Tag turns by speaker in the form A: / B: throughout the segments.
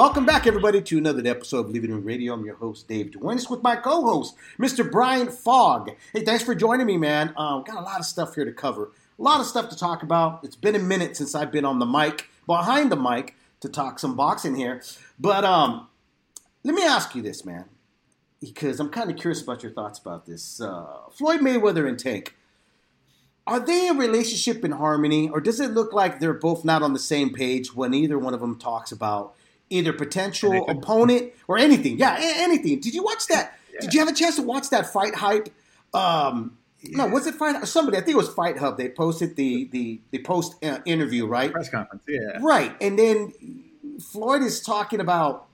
A: welcome back, everybody, to another episode of Leaving Room Radio. I'm your host, Dave Duenez, with my co-host, Mr. Brian Fogg. Hey, thanks for joining me, man. Um, got a lot of stuff here to cover, a lot of stuff to talk about. It's been a minute since I've been on the mic, behind the mic, to talk some boxing here. But um, let me ask you this, man, because I'm kind of curious about your thoughts about this. Uh, Floyd Mayweather and Tank. Are they a relationship in harmony, or does it look like they're both not on the same page when either one of them talks about either potential
B: Anything.
A: opponent or anything? Yeah, anything. Did you watch that? Did you have a chance to watch that fight hype? Um, No, was it fight? Somebody, I think it was Fight Hub. They posted the the the post uh, interview, right?
B: press conference. Yeah.
A: Right, and then Floyd is talking about,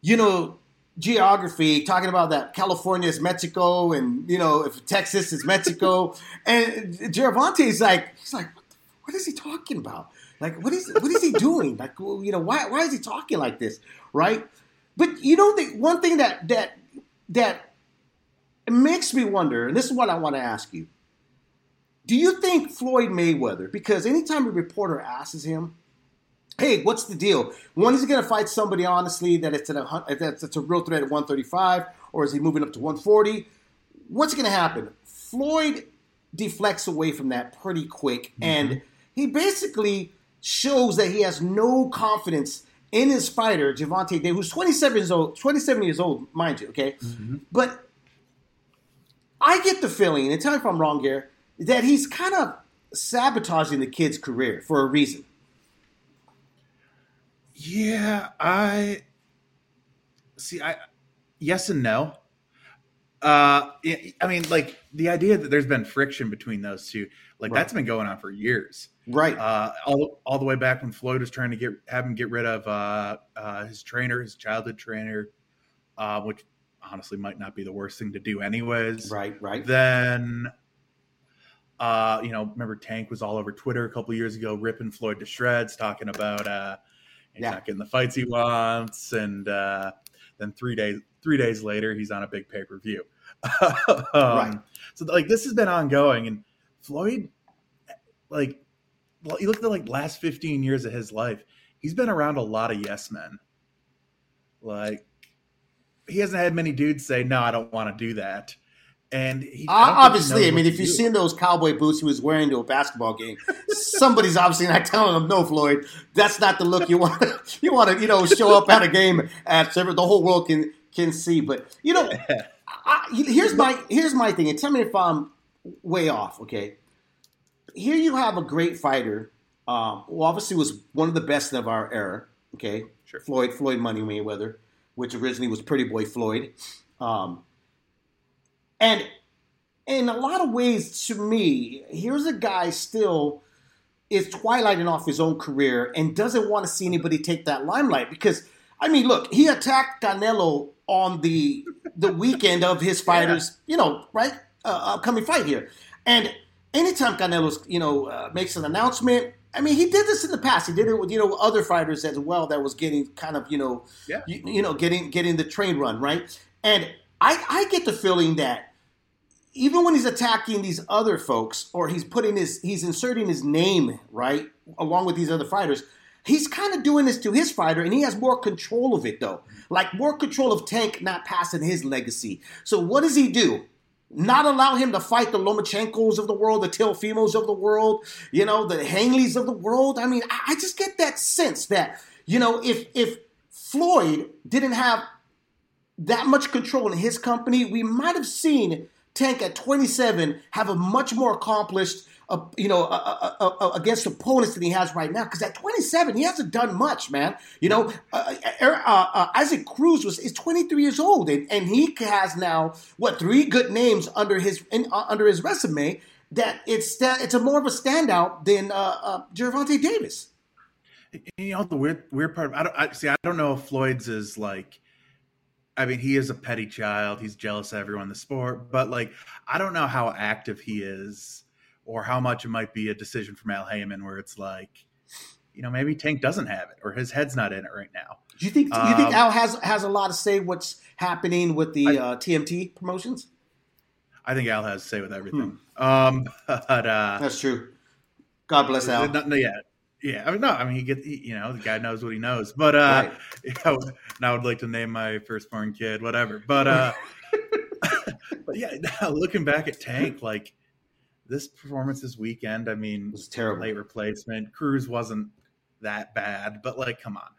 A: you know, geography, talking about that California is Mexico, and you know, if Texas is Mexico, and Gervonta is like, he's like, what, the, what is he talking about? Like, what is what is he doing? Like, well, you know, why why is he talking like this, right? But you know, the one thing that that that makes me wonder, and this is what I want to ask you. Do you think Floyd Mayweather, because anytime a reporter asks him, hey, what's the deal? When is he going to fight somebody honestly that it's, a, that's, that's a real threat at 135, or is he moving up to 140? What's going to happen? Floyd deflects away from that pretty quick, and mm-hmm. he basically shows that he has no confidence in his fighter, Gervonta Day, who's 27 years old, 27 years old, mind you, okay? Mm-hmm. But I get the feeling, and tell me if I'm wrong here, that he's kind of sabotaging the kid's career for a reason.
B: Yeah, I see. I yes and no. Uh, I mean, like the idea that there's been friction between those two, like
A: Right.
B: that's been going on for years.
A: Right.
B: Uh, all all the way back when Floyd was trying to get have him get rid of uh, uh, his trainer, his childhood trainer, uh, which honestly might not be the worst thing to do, anyways.
A: right, right.
B: Then, uh, you know, remember Tank was all over Twitter a couple years ago, ripping Floyd to shreds, talking about uh, he's
A: Yeah.
B: not getting the fights he wants, and uh, then three days three days later, he's on a big pay per view. um,
A: Right.
B: So like this has been ongoing, and Floyd, like, well, you look at the like last fifteen years of his life, he's been around a lot of yes men. Like, he hasn't had many dudes say, "No, I don't want to do that." And he, I
A: obviously, I mean, if you've
B: do.
A: seen those cowboy boots he was wearing to a basketball game, somebody's obviously not telling him, "No, Floyd, that's not the look you want. you want to, you know, show up at a game at the whole world can can see." But you know, I, here's my here's my thing, and tell me if I'm way off. Okay, here you have a great fighter, um, who obviously was one of the best of our era. Okay,
B: Sure.
A: Floyd Floyd Money Mayweather, which originally was Pretty Boy Floyd, um, and in a lot of ways, to me, here's a guy still is twilighting off his own career and doesn't want to see anybody take that limelight because I mean, look, he attacked Canelo on the the weekend of his fighters, you know, right, uh, upcoming fight here, and anytime Canelo's you know uh, makes an announcement. I mean, he did this in the past. He did it with you know other fighters as well that was getting kind of you know
B: Yeah.
A: you, you know getting getting the train run right. And I I get the feeling that even when he's attacking these other folks or he's putting his he's inserting his name right along with these other fighters he's kind of doing this to his fighter and he has more control of it though. Like more control of tank not passing his legacy. So what does he do? Not allow him to fight the Lomachenkos of the world, the Teofimos of the world, you know, the Haneys of the world. I mean, I I just get that sense that, you know, if if Floyd didn't have that much control in his company, we might have seen Tank at 27 have a much more accomplished, uh, you know, uh, uh, against opponents than he has right now. Because at 27, he hasn't done much, man. You know, uh, uh, uh, Isaac Cruz was is 23 years old, and, and he has now what three good names under his in, under his resume. That it's that it's a more of a standout than uh, Gervonta Davis.
B: You know the weird weird part. I don't I, see. I don't know if Floyd's is like. I mean, he is a petty child. He's jealous of everyone in the sport, but like, I don't know how active he is, or how much it might be a decision from Al Haymon, where it's like, you know, maybe Tank doesn't have it, or his head's not in it right now.
A: Do you think you think
B: Um,
A: Al has has a lot to say what's happening with the
B: I-
A: uh, TMT promotions?
B: I think Al has to say with everything. Um, but uh,
A: That's true. God bless Al.
B: No, no, yeah, yeah. I mean, no, I mean, he gets, he, you know, the guy knows what he knows. But uh,
A: Right.
B: now I would like to name my firstborn kid, whatever. But uh, but yeah, now looking back at Tank, like this performance this weekend, I mean,
A: It was terrible.
B: late replacement. Cruz wasn't that bad, but like, come on,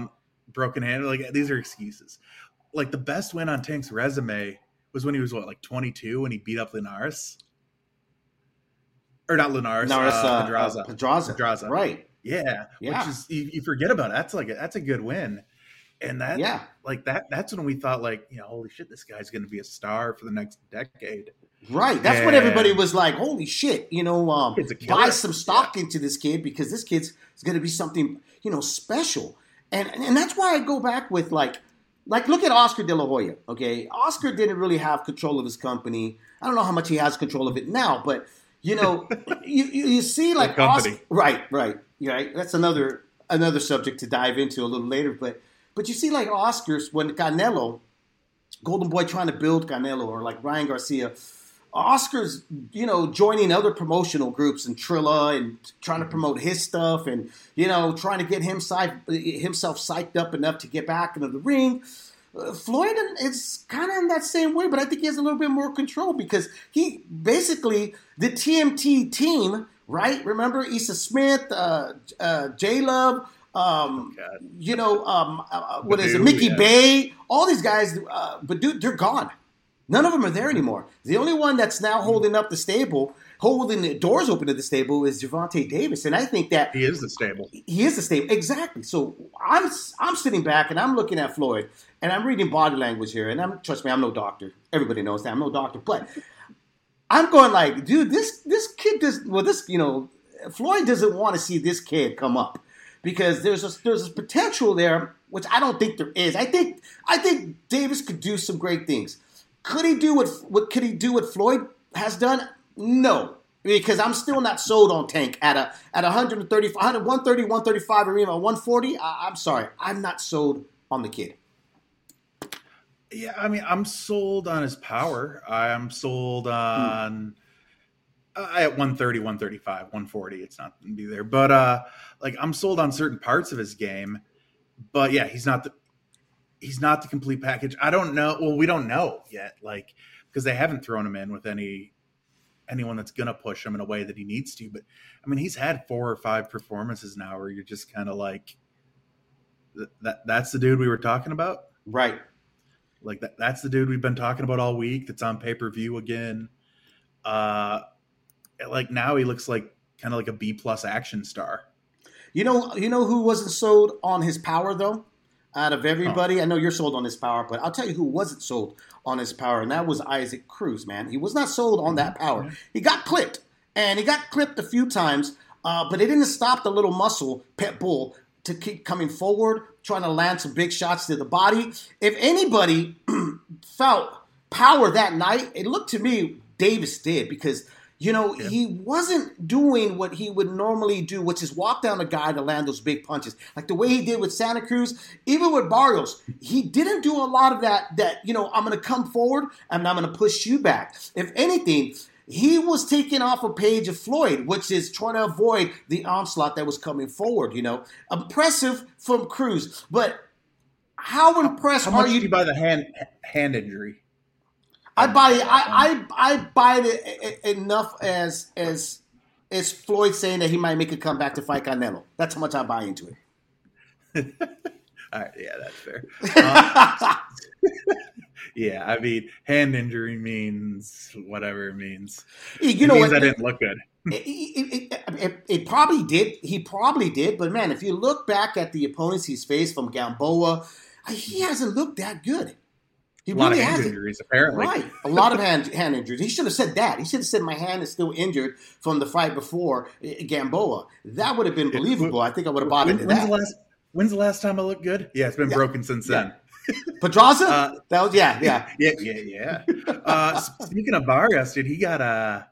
B: um, broken hand. Like these are excuses. Like the best win on Tank's resume was when he was what, like 22, when he beat up Linares. Or not Linares,
A: Naris,
B: uh,
A: uh,
B: Pedraza.
A: uh, Pedraza.
B: Pedraza.
A: Right.
B: Yeah,
A: Yeah.
B: which is you, you forget about it. That's like a, that's a good win, and that
A: Yeah.
B: like that that's when we thought like you know holy shit this guy's going to be a star for the next decade.
A: Right. That's when
B: And-
A: everybody was like, holy shit, you know, um,
B: Kid's a killer.
A: buy some stock into this kid because this kid's is going to be something, you know, special. And, and that's why I go back with like, like look at Oscar De La Hoya. Okay. Oscar didn't really have control of his company. I don't know how much he has control of it now, but you know, you, you, see like
B: company.
A: Oscar, right, right. Right. That's another, another subject to dive into a little later, but, but you see like Oscars when Canelo, Golden Boy trying to build Canelo or like Ryan Garcia, Oscar's, you know, joining other promotional groups and Triller and trying to promote his stuff and, you know, trying to get him psych- himself psyched up enough to get back into the ring. Uh, Floyd is kind of in that same way, but I think he has a little bit more control because he basically, the TMT team, right? Remember Ishe Smith, uh, uh, J Love, um,
B: God.
A: you know, um, uh, what is it, Mickey
B: yeah.
A: Bey, all these guys, uh, but dude, they're gone. None of them are there anymore. The only one that's now hmm. holding up the stable, holding the doors open to the stable, is Gervonta Davis, and I think that
B: He is the stable.
A: he is the stable exactly. So I'm I'm sitting back and I'm looking at Floyd and I'm reading body language here, and I'm trust me, I'm no doctor. Everybody knows that I'm no doctor, but I'm going like, dude, this this kid does well. This you know, Floyd doesn't want to see this kid come up because there's a there's a potential there, which I don't think there is. I think I think Davis could do some great things. Could he do what what could he do what Floyd has done? No. Because I'm still not sold on Tank at a at 130, 130 135 or even 140. I, I'm sorry, I'm not sold on the kid.
B: Yeah, I mean, I'm sold on his power. I'm sold on uh, at 130, 135, 140. It's not going to be there, but uh, like I'm sold on certain parts of his game. But yeah, he's not the he's not the complete package. I don't know. Well, we don't know yet, like because they haven't thrown him in with any anyone that's going to push him in a way that he needs to. But I mean, he's had four or five performances now where you're just kind of like that. That's the dude we were talking about.
A: Right.
B: Like that that's the dude we've been talking about all week that's on pay-per-view again. Uh like now he looks like kind of like a B plus action star.
A: You know, you know who wasn't sold on his power though. Out of everybody, I know you're sold on his power, but I'll tell you who wasn't sold on his power, and that was Isaac Cruz. Man, he was not sold on that power. He got clipped, and he got clipped a few times, uh, but it didn't stop the little muscle Pet bull to keep coming forward, trying to land some big shots to the body. If anybody felt power that night, it looked to me Davis did because you know he wasn't doing what he would normally do, which is walk down a guy to land those big punches, like the way he did with Santa Cruz, even with Barrios. He didn't do a lot of that. That you know I'm going to come forward and I'm going to push you back. If anything. He was taking off a page of Floyd, which is trying to avoid the onslaught that was coming forward. You know, impressive from Cruz, but how impressed
B: How
A: are you?
B: buy the hand hand injury?
A: I buy it. I, I I buy it enough as as as Floyd saying that he might make a comeback to fight Canelo. That's how much I buy into it.
B: All right, yeah, that's fair. Uh, Yeah, I mean, hand injury means whatever it means.
A: You
B: it
A: know
B: means
A: what?
B: I didn't look good.
A: It, it, it, it, it probably did. He probably did. But man, if you look back at the opponents he's faced from Gamboa, he hasn't looked that good. He
B: A lot
A: really
B: of hand injuries, apparently.
A: Right, a lot of hand hand injuries. He should have said that. He should have said my hand is still injured from the fight before uh, Gamboa. That would have been believable. I think I would have bought
B: When-
A: into
B: when's
A: that.
B: the last? When's the last time I looked good? Yeah, it's been
A: Yeah.
B: broken since
A: Yeah.
B: then.
A: Pedraza?
B: Uh,
A: that was yeah, yeah.
B: yeah, yeah, yeah. Uh, speaking of Barrios, dude, he got a.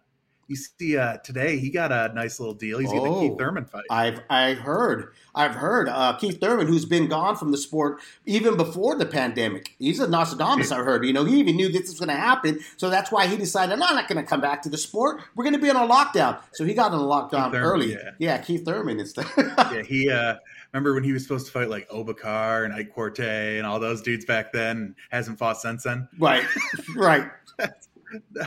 B: You see, uh, today he got a nice little deal. He's getting a
A: Oh.
B: Keith Thurman fight.
A: I've I've heard I've heard uh, Keith Thurman, who's been gone from the sport even before the pandemic. He's a Nostradamus. I heard. You know, he even knew this was going to happen, so that's why he decided, I'm not going to come back to the sport. We're going to be on a lockdown. So he got on a lockdown
B: Thurman,
A: early.
B: yeah.
A: Keith Thurman and stuff.
B: yeah, he. uh Remember when he was supposed to fight like Obakar and Ike Corte and all those dudes back then? Hasn't fought since then.
A: right, right.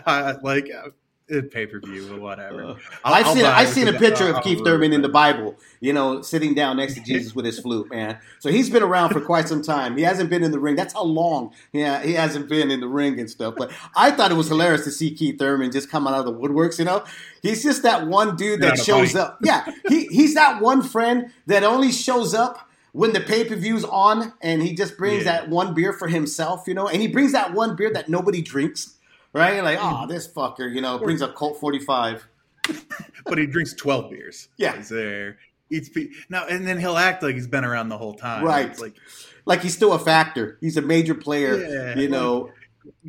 B: Uh, like uh, pay per view or whatever.
A: Uh,
B: I'll-
A: I've
B: I'll
A: seen I've seen a picture of Keith Thurman in the Bible, you know, sitting down next to Jesus with his flute, man. So he's been around for quite some time. He hasn't been in the ring. That's how long, yeah, he hasn't been in the ring and stuff. But I thought it was hilarious to see Keith Thurman just come out of the woodworks. You know, he's just that one dude that shows up. Yeah, he he's that one friend that only shows up. When the pay per view's on, and he just brings
B: Yeah.
A: that one beer for himself, you know, and he brings that one beer that nobody drinks, right? Like, oh, this fucker, you know, brings up Colt 45.
B: but he drinks twelve beers.
A: Yeah.
B: he's there. Eats pe- now and then he'll act like he's been around the whole time.
A: Right.
B: It's like
A: like he's still a factor. He's a major player.
B: Yeah,
A: you know,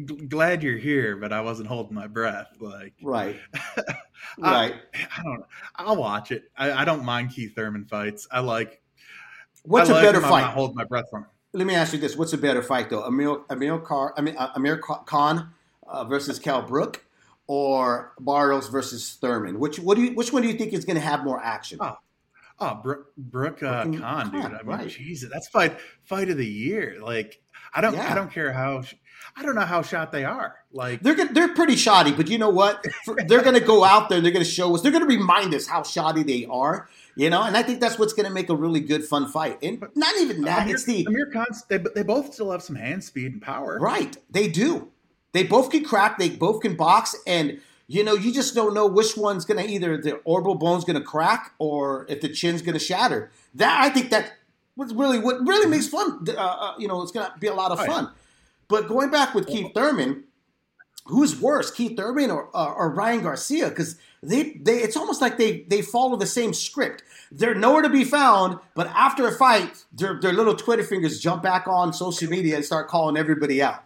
B: g- glad you're here, but I wasn't holding my breath. Like
A: right,
B: I-
A: right.
B: I don't know. I'll watch it. I, I don't mind Keith Thurman fights. I like.
A: What's
B: I
A: a
B: like
A: better
B: him. I'm not
A: fight?
B: holding my breath from.
A: Let me ask you this: What's a better fight, though? Amir Amir Khan, I mean uh, Amir Khan uh, versus Kell Brook, or Barrios versus Thurman? Which what do you which one do you think is going to have more action?
B: Oh, Oh, Brook, Brook uh,
A: Brook
B: Khan, dude.
A: Khan,
B: I mean,
A: right.
B: Jesus, that's fight fight of the year. Like, I don't,
A: Yeah.
B: I don't care how, I don't know how shot they are. Like,
A: They're gonna- they're pretty shoddy, but you know what? For- they're going to go out there. and They're going to show us. They're going to remind us how shoddy they are. You know, and I think that's what's going to make a really good, fun fight. And not even that.
B: Amir,
A: It's the
B: Amir Khan's, they, they both still have some hand speed and power.
A: Right. They do. They both can crack. They both can box. And, you know, you just don't know which one's going to either the orbital bone's going to crack or if the chin's going to shatter. That I think that was really what really makes fun. Uh, uh, you know, it's going to be a lot of
B: Oh, yeah.
A: fun. But going back with Keith Thurman, who's worse, Keith Thurman or, or, or Ryan Garcia? Because they, they, it's almost like they they follow the same script. They're nowhere to be found, but after a fight, their, their little Twitter fingers jump back on social media and start calling everybody out.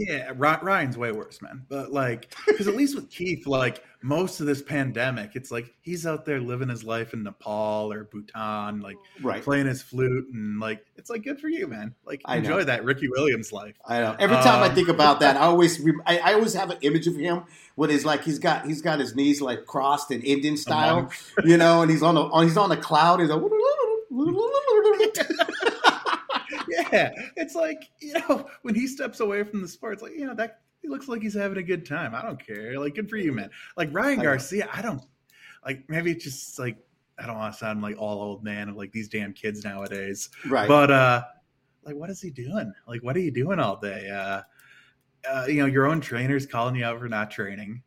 B: Yeah, Ryan's way worse, man. But like, because at least with Keith, like most of this pandemic, it's like he's out there living his life in Nepal or Bhutan, like
A: Right.
B: playing his flute, and like it's like good for you, man. Like
A: I know.
B: enjoy that Ricky Williams life.
A: I know. Every time I
B: Um,
A: think about that, I always rem- I, I always have an image of him with his like he's got he's got his knees like crossed in Indian style, you know, and he's on a on, he's on a cloud. He's like,
B: yeah, it's like you know when he steps away from the sport, it's like you know that he looks like he's having a good time. I don't care. Like good for you, man. Like Ryan
A: I know.
B: Garcia, I don't like. Maybe it's just like I don't want to sound like all old man of like these damn kids nowadays.
A: right.
B: But uh like what is he doing? Like what are you doing all day? Uh, uh you know, your own trainer's calling you out for not training.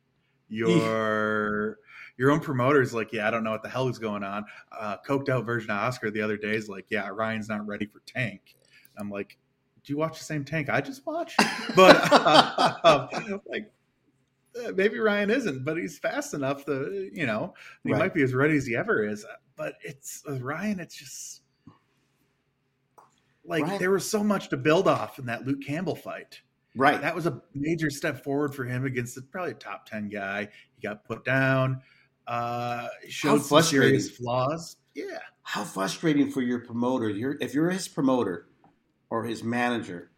B: Your your own promoter's like, yeah, I don't know what the hell is going on. Uh coked out version of Oscar the other day is like, yeah, Ryan's not ready for tank. I'm like, do you watch the same tank I just watched? But uh, like uh, maybe Ryan isn't, but he's fast enough to, you know, he
A: Right.
B: might be as ready as he ever is. But it's with Ryan, it's just like
A: Ryan-
B: there was so much to build off in that Luke Campbell fight.
A: right.
B: That was a major step forward for him against the, probably a top 10 guy. He got put down, uh, showed serious
A: frustrating.
B: flaws. Yeah.
A: How frustrating for your promoter. You're if you're his promoter or his manager,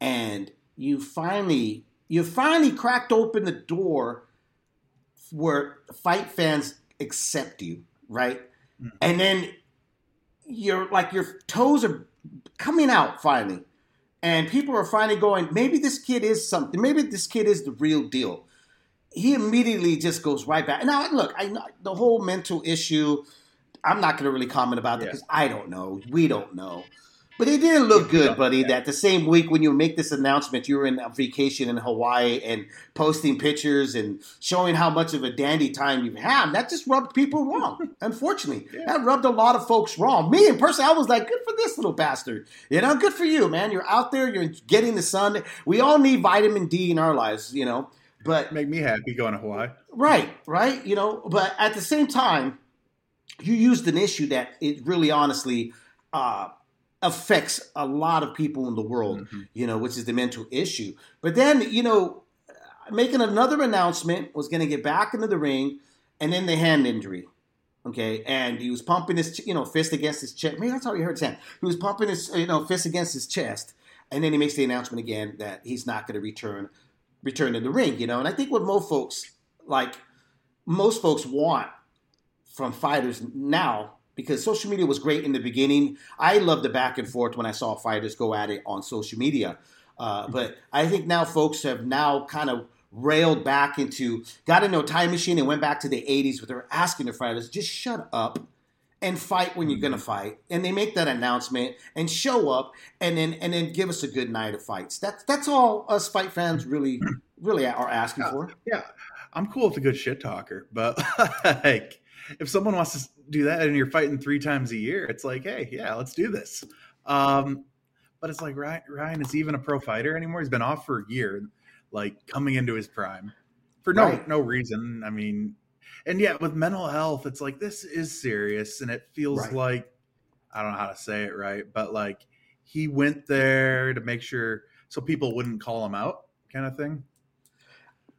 A: and you finally you finally cracked open the door where fight fans accept you, right?
B: Mhm.
A: And then you're like your toes are coming out finally, and people are finally going. Maybe this kid is something. Maybe this kid is the real deal. He immediately just goes right back. Now, look, I know the whole mental issue. I'm not going to really comment about that
B: Yeah.
A: because I don't know. We don't know. But it didn't look good, buddy. That the same week when you make this announcement, you were in a vacation in Hawaii and posting pictures and showing how much of a dandy time you've had. That just rubbed people wrong. Unfortunately, that rubbed a lot of folks wrong. Me in person, I was like, "Good for this little bastard." You know, good for you, man. You're out there. You're getting the sun. We all need vitamin D in our lives, you know. But
B: Make me happy going to Hawaii.
A: Right, right. You know, but at the same time, you used an issue that it really honestly uh, affects a lot of people in the world, mm-hmm. you know, which is the mental issue. But then, you know, making another announcement was going to get back into the ring and then the hand injury. Okay, and he was pumping his, you know, fist against his chest. Maybe that's how he hurt his hand. He was pumping his, you know, fist against his chest, and then he makes the announcement again that he's not going to return, return to the ring. You know, and I think what most folks like, most folks want from fighters now because social media was great in the beginning. I love the back and forth when I saw fighters go at it on social media. Uh, but I think now folks have now kind of railed back into got into a time machine and went back to the 80s where they were asking the fighters just shut up and fight when you're gonna fight. And they make that announcement and show up and then and then give us a good night of fights. That's that's all us fight fans really really are asking for.
B: Yeah, I'm cool with a good shit talker, but like, if someone wants to do that and you're fighting three times a year, it's like, hey, yeah, let's do this. Um, but it's like Ryan, Ryan is even a pro fighter anymore. He's been off for a year, like coming into his prime for no
A: Right.
B: no reason. I mean, and yet with mental health, it's like this is serious, and it feels
A: Right.
B: like I don't know how to say it right, but like he went there to make sure so people wouldn't call him out, kind of thing.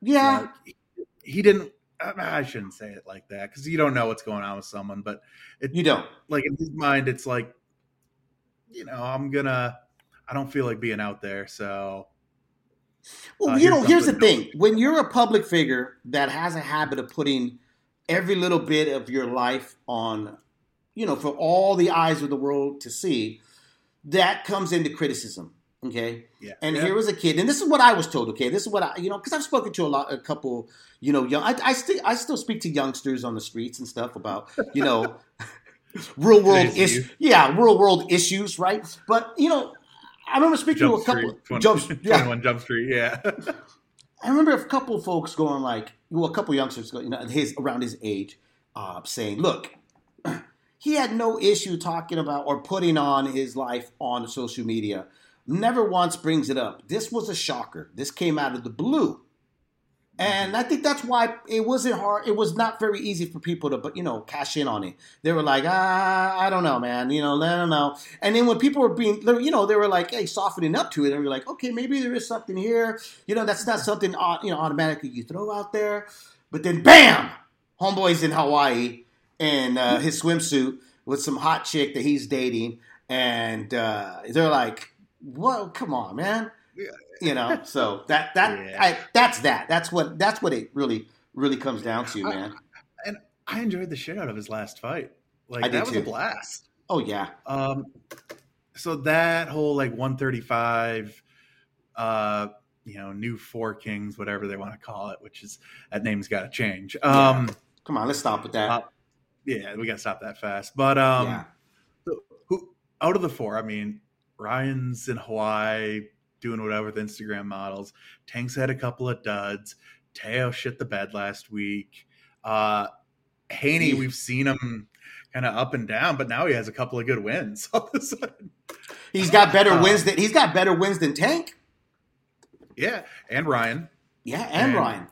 A: yeah
B: Like, he- he didn't. I shouldn't say it like that because you don't know what's going on with someone. But it,
A: you don't
B: like in his mind, it's like, you know, I'm gonna. I don't feel like being out there, so
A: Well,
B: Uh,
A: you know,
B: here's
A: the thing: when you're a public figure that has a habit of putting every little bit of your life on, you know, for all the eyes of the world to see, that comes into criticism. Okay,
B: yeah.
A: and
B: yeah.
A: here was a kid, and this is what I was told. Okay, this is what I, you know, because I've spoken to a lot, a couple, you know, young. I, I still, I still speak to youngsters on the streets and stuff about, you know, real world issues. Yeah, real world issues, right? But you know, I remember speaking
B: Jump
A: to a couple.
B: Street, 20,
A: jumps, yeah,
B: 21 Jump Street, yeah.
A: I remember a couple folks going like, well, a couple youngsters, you know, his around his age, uh, saying, "Look, he had no issue talking about or putting on his life on social media. Never once brings it up. This was a shocker. This came out of the blue." And I think that's why it wasn't hard. It was not very easy for people to, but you know, cash in on it. They were like, ah, I don't know, man. You know, I don't know. And then when people were being, you know, they were like, hey, softening up to it, and we are like, okay, maybe there is something here. You know, that's not something, you know, automatically you throw out there. But then, bam, homeboy's in Hawaii in uh, his swimsuit with some hot chick that he's dating, and uh, they're like, "Whoa, come on, man!" You know, so that that
B: Yeah.
A: I, that's that. That's what that's what it really really comes down to, man.
B: and I enjoyed the shit out of his last fight. Like
A: I
B: that was a blast.
A: Oh yeah,
B: Um, so that whole like 135, uh, you know, new four kings, whatever they want to call it, which is that name's got to change. Um,
A: come on, let's stop with that.
B: Uh, yeah, we got to stop that fast. But um,
A: yeah,
B: who out of the four? I mean, Ryan's in Hawaii doing whatever with Instagram models. Tank's had a couple of duds. Teo shit the bed last week. Uh, Haney, we've seen him kind of up and down, but now he has a couple of good wins all of a sudden.
A: he's got better
B: uh,
A: wins than he's got better wins than Tank.
B: Yeah, and Ryan.
A: Yeah, and,
B: And-
A: Ryan.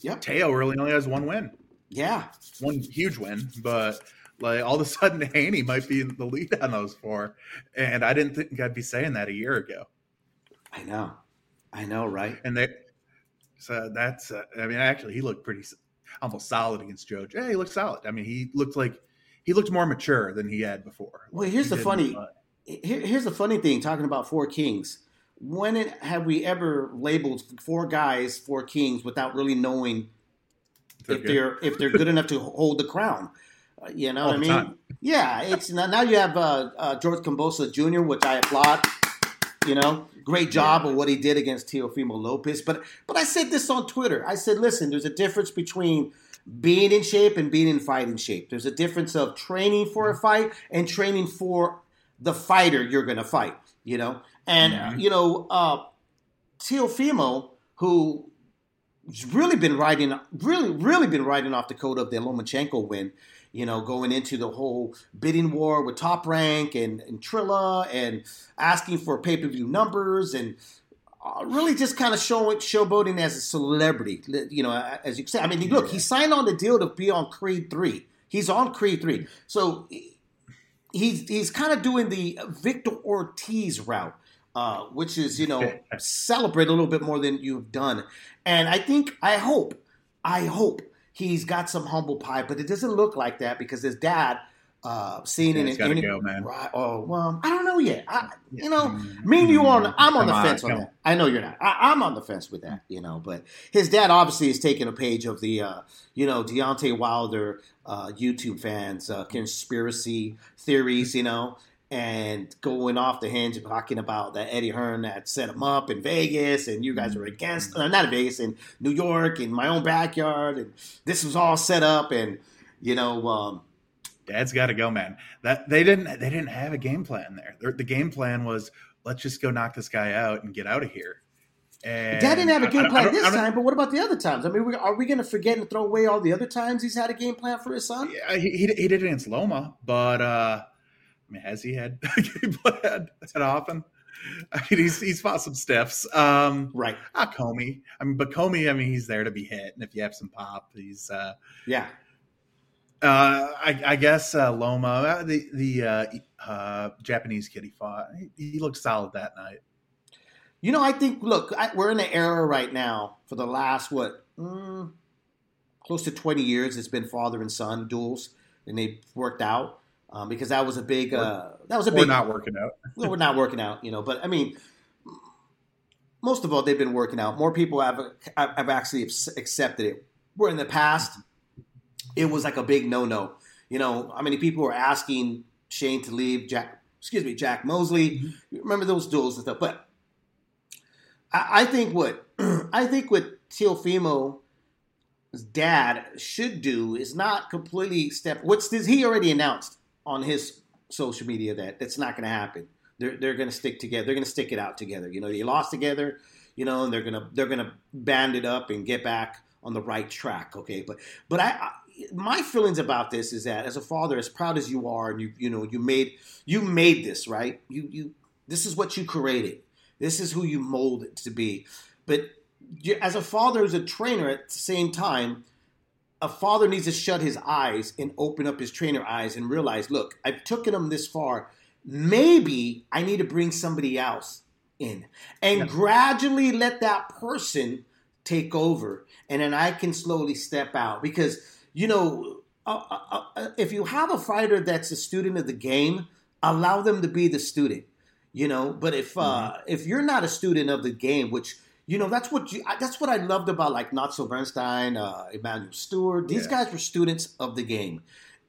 A: Yep.
B: Teo really only has one win,
A: Yeah.
B: one huge win, but like all of a sudden Haney might be in the lead on those four, and I didn't think I'd be saying that a year ago.
A: I know. I know, right?
B: And they, so that's, uh, I mean, actually, he looked pretty, almost solid against Joe. Yeah, he looked solid. I mean, he looked like he looked more mature than he had before.
A: Well, here's
B: He
A: the funny-
B: uh,
A: Here, here's the funny thing talking about four kings. When it, have we ever labeled four guys four kings without really knowing
B: they're
A: if
B: good.
A: they're if they're good enough to hold the crown? You know
B: All
A: what I mean?
B: time.
A: Yeah, it's now, you have uh, uh, George Kambosos Jr., which I applaud. You know, great job of what he did against Teofimo Lopez. But but I said this on Twitter. I said, listen, there's a difference between being in shape and being in fighting shape. There's a difference of training for a fight and training for the fighter you're going to fight. You know, and
B: Yeah.
A: you know, uh, Teofimo, who really been riding, really, really been riding off the coat of the Lomachenko win. You know, going into the whole bidding war with Top Rank and, and Triller, and asking for pay per view numbers, and uh, really just kind of showing showboating as a celebrity. You know, as you say, I mean, look, he signed on the deal to be on Creed three. He's on Creed three, so he's he's kind of doing the Victor Ortiz route, uh, which is you know celebrate a little bit more than you've done. And I think I hope I hope he's got some humble pie, but it doesn't look like that because his dad. Uh, seeing
B: Yeah,
A: in an
B: gotta
A: interview,
B: go, man.
A: Right, oh well, I don't know yet. I, you know, me and you on. I'm on
B: Come
A: the fence on
B: come
A: that. I know you're not. I, I'm on the fence with that. You know, but his dad obviously is taking a page of the, uh, you know, Deontay Wilder uh, YouTube fans uh, conspiracy theories. You know, and going off the hinge and talking about that Eddie Hearn that set him up in Vegas, and you guys were against, uh, not in Vegas, in New York, in my own backyard, and this was all set up, and you know. Um,
B: Dad's got to go, man. That they didn't they didn't have a game plan there. Their- The game plan was let's just go knock this guy out and get out of here. And
A: Dad didn't have a game plan this time, but what about the other times? I mean, we, are we going to forget and throw away all the other times he's had a game plan for his son?
B: Yeah, he, he he did it against Loma, but uh, I mean, has he had game plan that often? I mean, he's he's fought some stiffs. Um,
A: Right.
B: ah, Commey. I mean, but Commey, I mean, he's there to be hit, and if you have some pop, he's. Uh,
A: Yeah.
B: uh, I, I guess uh, Loma, uh, the the uh, uh, Japanese kid he fought, he, he looked solid that night.
A: You know, I think, look, I, we're in an era right now for the last, what, mm, close to 20 years, it's been father and son duels, and they've worked out. Um, because that was a big, uh, that was a big,
B: not working out.
A: we're not working out, you know. But I mean, most of all, they've been working out. More people have have actually accepted it. Where in the past, it was like a big no no. You know, how many people were asking Shane to leave? Jack, excuse me, Jack Mosley. Remember those duels and stuff. But I, I think what I think what Teofimo's dad should do is not completely step. What's this? He already announced on his social media that that's not going to happen. They're they're going to stick together. They're going to stick it out together. You know, they lost together. You know, and they're gonna they're gonna band it up and get back on the right track. Okay, but but I, I my feelings about this is that as a father, as proud as you are, and you you know you made you made this right. You you this is what you created. This is who you molded to be. But as a father, as a trainer, at the same time, a father needs to shut his eyes and open up his trainer eyes and realize, look, I've taken him this far. Maybe I need to bring somebody else in and gradually let that person take over, and then I can slowly step out because you know. Uh, uh, uh, if you have a fighter that's a student of the game, allow them to be the student you know but if uh if you're not a student of the game which you know that's what you that's what i loved about like Nacho Beristain uh Emanuel Steward. These
B: Yeah.
A: guys were students of the game.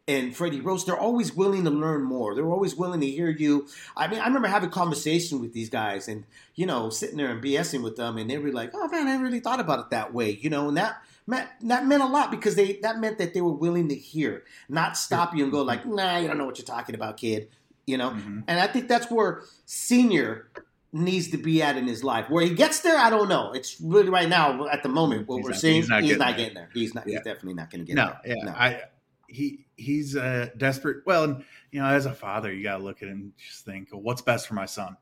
A: And Freddie Roach they're always willing to learn more. They're always willing to hear you. I mean i remember having conversation with these guys and you know sitting there and bsing with them and they were like oh man i never really thought about it that way you know and that meant that meant a lot because they that meant that they were willing to hear not stop you and go like nah you don't know what you're talking about kid you know?
B: Mhm.
A: and I think that's where senior needs to be at in his life. Where he gets there, I don't know. It's really right now at the moment what
B: He's
A: we're
B: not-
A: seeing.
B: he's not getting there.
A: getting there. He's not.
B: Yeah.
A: He's definitely not going to get there.
B: No,
A: there.
B: yeah, I he he's uh, desperate. Well, and, you know, as a father, you got to look at and just think, what's best for my son?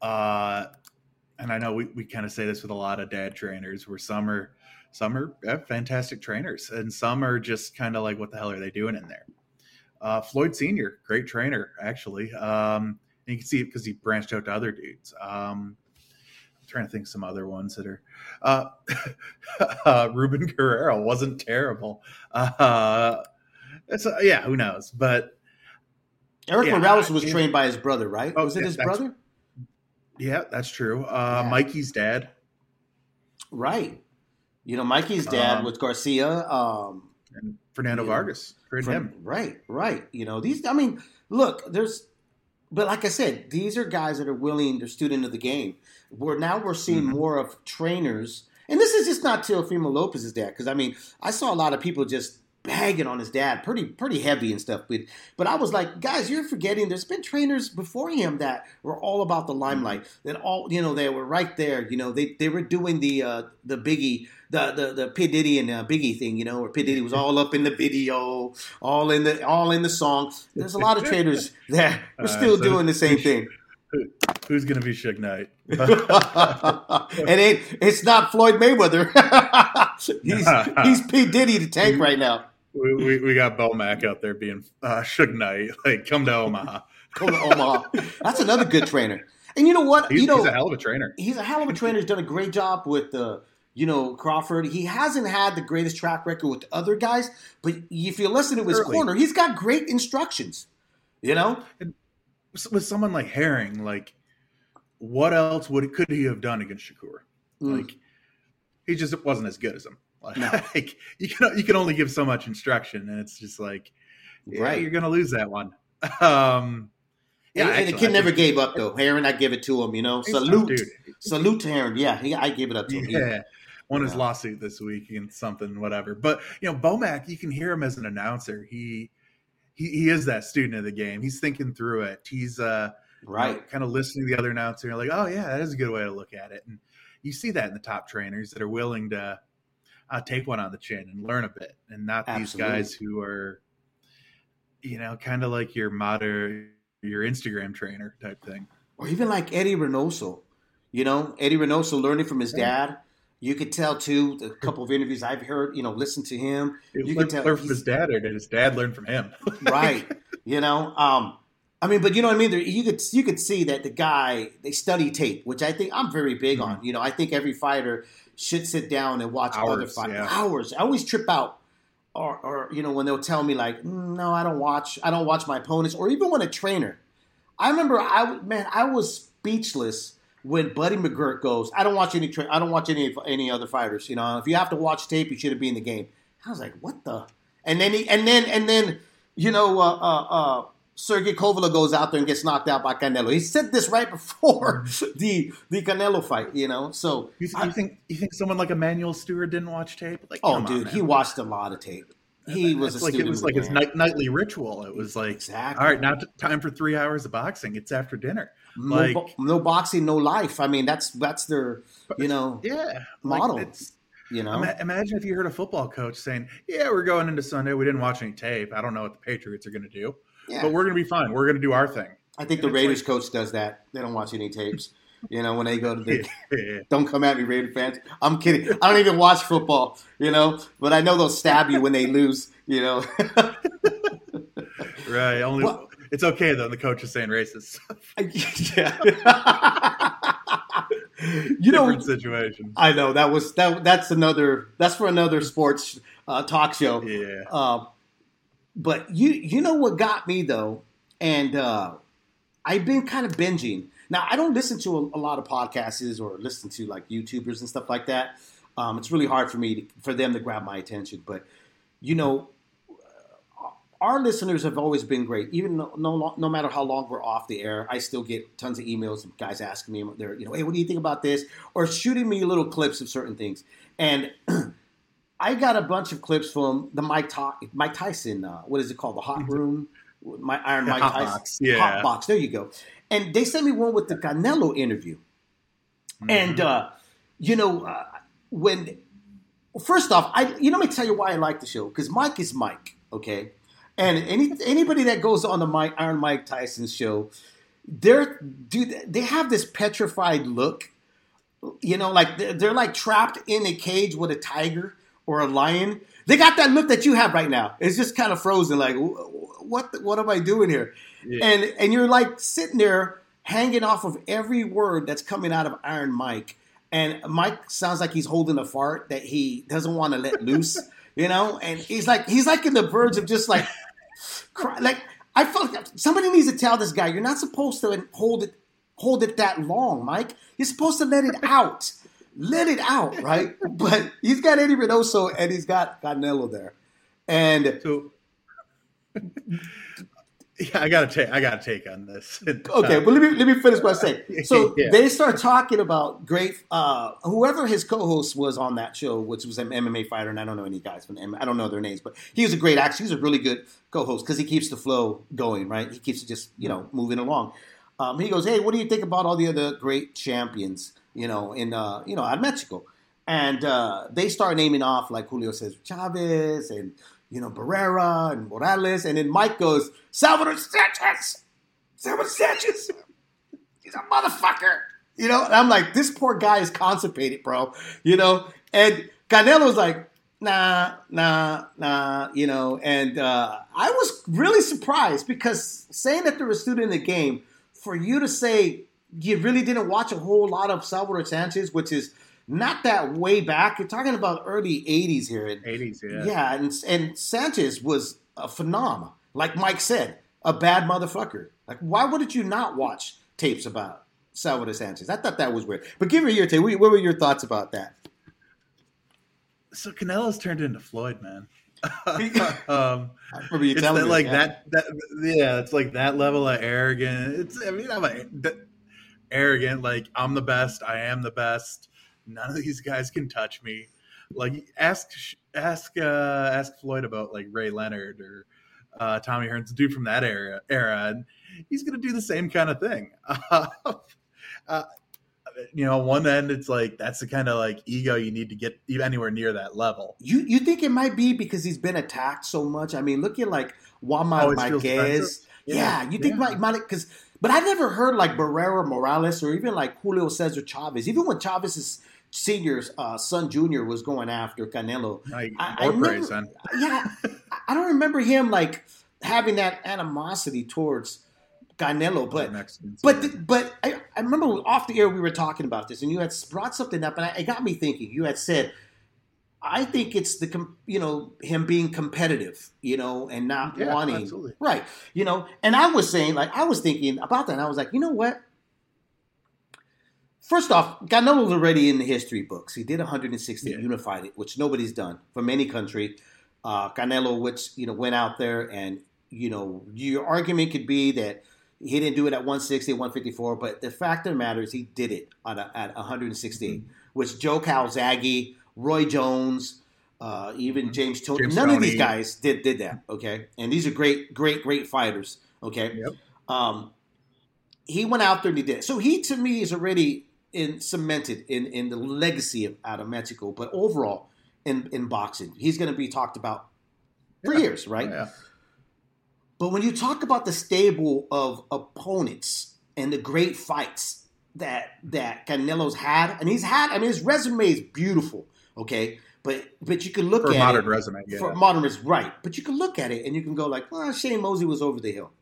B: Uh, and I know we, we kind of say this with a lot of dad trainers, where some are some are uh, fantastic trainers, and some are just kind of like, what the hell are they doing in there? Uh, Floyd Senior, great trainer, actually. Um, you can see it because he branched out to other dudes. Um, I'm trying to think some other ones that are. Uh, uh, Ruben Guerrero wasn't terrible. Uh, uh, yeah, who knows? But
A: Erik
B: Yeah,
A: Morales was
B: yeah.
A: trained by his brother, right?
B: Oh,
A: was it
B: yeah,
A: his brother?
B: yeah, that's true. Uh. Mikey's dad.
A: Right. You know, Mikey's dad
B: Um,
A: was Garcia. Um,
B: and Fernando Vargas. Great
A: from-
B: him.
A: Right, right. You know, these, I mean, look, there's, but like I said, these are guys that are willing, they're student of the game. Where now we're seeing
B: Mhm.
A: more of trainers, and this is just not Teofimo Lopez's dad, because I mean, I saw a lot of people just bagging on his dad, pretty pretty heavy and stuff. But but I was like, guys, you're forgetting. There's been trainers before him that were all about the limelight. That all you know, they were right there. You know, they they were doing the uh, the Biggie. The, the the P Diddy and uh, Biggie thing, you know, where P Diddy was all up in the video, all in the all in the song. There's a lot of traders that are
B: Uh,
A: still
B: so
A: doing the same thing.
B: Who's going to be Suge Knight?
A: And it ain't. It's not Floyd Mayweather. he's he's P Diddy the tank right now.
B: we, we, we got Bomac out there being uh, Suge Knight. Like, come to Omaha.
A: Come to Omaha. That's another good trainer. And you know what?
B: He's,
A: you know
B: he's a hell of a trainer.
A: he's a hell of a trainer. He's done a great job with the, you know, Crawford. He hasn't had the greatest track record with other guys, but if you listen to his
B: Early.
A: corner, he's got great instructions. You know,
B: With someone like Herring, like, what else would could he have done against Shakur?
A: Mm.
B: Like, he just wasn't as good as him. Like,
A: No.
B: you can you can only give so much instruction, and it's just like, yeah,
A: Right.
B: you're going to lose that one. Um,
A: yeah, and,
B: actually,
A: the kid
B: I
A: never
B: think-
A: gave up though. Herring, I give it to him. You know, salute,
B: dude.
A: salute to Herring. Yeah, he, I give it up to him. He-
B: Yeah. Won his lawsuit this week against something, whatever. But you know, Bomac, you can hear him as an announcer. He he, he is that student of the game. He's thinking through it. He's uh
A: right.
B: kind of listening to the other announcer and like, oh yeah, that is a good way to look at it. And you see that in the top trainers that are willing to uh, take one on the chin and learn a bit, and not these guys who are, you know, kind of like your modern your Instagram trainer type thing.
A: or even like Eddie Reynoso. You know, Eddie Reynoso learning from his dad. You could tell too. The couple of interviews I've heard, you know, listen to him.
B: You
A: You can tell
B: learn from his dad, or did his dad learn from him?
A: right? You know, um, I mean, but you know what I mean. There, you could you could see that the guy they study tape, which I think I'm very big on. You know, I think every fighter should sit down and watch other
B: Hours,
A: fighters.
B: yeah.
A: Hours. I always trip out, or or you know when they'll tell me like, "Mm, no, I don't watch. I don't watch my opponents, or even when a trainer. I remember I man, I was speechless when Buddy McGirt goes. I don't watch any. Tra- I don't watch any any other fighters. You know, if you have to watch tape, you shouldn't be in the game. I was like, what the? And then he, and then and then you know, uh, uh, uh, Sergey Kovalev goes out there and gets knocked out by Canelo. He said this right before the the Canelo fight. You know, so
B: You, th-
A: I-
B: you think you think someone like Emanuel Steward didn't watch tape? Like,
A: oh,
B: come on,
A: dude, he watched a lot of tape. He was
B: like it was like his night, nightly ritual. It was like,
A: Exactly.
B: all right, now t- time for three hours of boxing. It's after dinner.
A: No,
B: Like,
A: bo- no boxing, no life. I mean, that's that's their you know
B: yeah, like,
A: model.
B: it's-
A: you know.
B: imagine if you heard a football coach saying, "Yeah, we're going into Sunday. We didn't watch any tape. I don't know what the Patriots are going to do,
A: Yeah.
B: but we're going to be fine. We're going to do our thing."
A: I think the
B: and it's
A: Raiders
B: like-
A: coach does that. They don't watch any tapes. You know, when they go to the
B: Yeah.
A: Don't come at me, Raider fans. I'm kidding. I don't even watch football, you know, but I know they'll stab you when they lose, you know.
B: Right. Only
A: Well-
B: it's okay though. The coach is saying racist.
A: yeah. you know,
B: Different situation.
A: I know that was that. That's another. That's for another sports uh, talk show.
B: Yeah.
A: Uh, but you you know what got me though, and uh, I've been kind of binging. Now I don't listen to a, a lot of podcasts or listen to like YouTubers and stuff like that. Um, it's really hard for me to, for them to grab my attention. But you know, our listeners have always been great. Even no, no no matter how long we're off the air, I still get tons of emails of guys asking me, they're you know, hey, what do you think about this, or shooting me little clips of certain things. And I got a bunch of clips from the Mike, Ty- Mike Tyson. Uh, what is it called? The Hot Room. My Iron Mike
B: Hot
A: Tyson.
B: Box, yeah.
A: Hot Box. There you go. And they sent me one with the Canelo interview. And uh, you know, uh, when first off, I you know, let me tell you why I like the show because Mike is Mike, okay. And any anybody that goes on the Mike Iron Mike Tyson show, they're dude, they have this petrified look. You know, like they're, they're like trapped in a cage with a tiger or a lion. They got that look that you have right now. It's just kind of frozen. Like, what? What am I doing here?
B: Yeah.
A: And and you're like sitting there hanging off of every word that's coming out of Iron Mike. And Mike sounds like he's holding a fart that he doesn't want to let loose, you know. And he's like he's like in the verge of just like, cry. like I felt like somebody needs to tell this guy you're not supposed to hold it hold it that long, Mike. You're supposed to let it out, let it out, right? But he's got Eddie Reynoso and he's got Canelo there, and
B: So Yeah, I gotta take. I gotta take on this.
A: Okay, but let me let me finish what I say. So
B: Yeah.
A: they start talking about great uh, whoever his co-host was on that show, which was an MMA fighter, and I don't know any guys from M- I don't know their names, but he was a great actor. He's a really good co-host because he keeps the flow going, right? He keeps it just you know moving along. Um, he goes, "Hey, what do you think about all the other great champions? You know, in uh, you know, at Mexico?" And uh, they start naming off like Julio Cesar Chavez and you know Barrera and Morales, and then Mike goes Salvador Sanchez. Salvador Sanchez. He's a motherfucker. You know, and I'm like, this poor guy is constipated, bro. You know, and Canelo's like, nah, nah, nah, you know, and uh, I was really surprised because saying that they're a student in the game, for you to say you really didn't watch a whole lot of Salvador Sanchez, which is not that way back. You're talking about early 80s here. And,
B: eighties. Yeah.
A: yeah, and and Sanchez was a phenom. Like Mike said, a bad motherfucker. Like, why wouldn't you not watch tapes about Salvador Sanchez? I thought that was weird. But give me your take. What what were your thoughts about that?
B: So Canelo's turned into Floyd, man. um,
A: I remember you
B: it's
A: telling
B: that,
A: me
B: like
A: yeah.
B: that, that. Yeah, it's like that level of arrogant. It's. I mean, I'm a, that, arrogant. Like I'm the best. I am the best. None of these guys can touch me. Like ask ask uh, ask Floyd about like Ray Leonard or uh, Tommy Hearns, dude from that era era, and he's gonna do the same kind of thing. uh, you know, on one end, it's like that's the kind of like ego you need to get anywhere near that level.
A: You you think it might be because he's been attacked so much? I mean, look at like Juan
B: feels
A: Marquez. Yeah,
B: Yeah,
A: you think
B: yeah.
A: like Malik because, but I never heard like Barrera Morales or even like Julio Cesar Chavez. Even when Chavez's senior's uh, son Junior was going after Canelo,
B: Like
A: I- I
B: more
A: never-
B: praise, son.
A: yeah, I- don't remember him like having that animosity towards Canelo, but but but I, I remember off the air we were talking about this, and you had brought something up, and I, it got me thinking. You had said, "I think it's the you know him being competitive, you know, and not
B: Yeah,
A: wanting
B: absolutely.
A: right, you know." And I was saying, like, I was thinking about that, and I was like, you know what? First off, Canelo's already in the history books. He did 160,
B: Yeah.
A: unified it, which nobody's done from any country. Uh, Canelo, which you know, went out there and you know, your argument could be that he didn't do it at 160, 154, but the fact of the matter is he did it at, a, at 168, which Joe Calzaghe, Roy Jones, uh, even James
B: Toney,
A: none of these guys did did that. Okay, and these are great, great, great fighters. Okay,
B: Yep.
A: um, he went out there and he did it. So he to me is already in cemented in in the legacy of out of Mexico, but overall in in boxing, he's going to be talked about for
B: Yeah.
A: years, right?
B: Oh, yeah.
A: But when you talk about the stable of opponents and the great fights that that Canelo's had, and he's had, I mean, his resume is beautiful, okay. But but you can look
B: For
A: at
B: modern
A: it,
B: resume, yeah.
A: for modern is right. But you can look at it and you can go like, well, Shane Mosley was over the hill.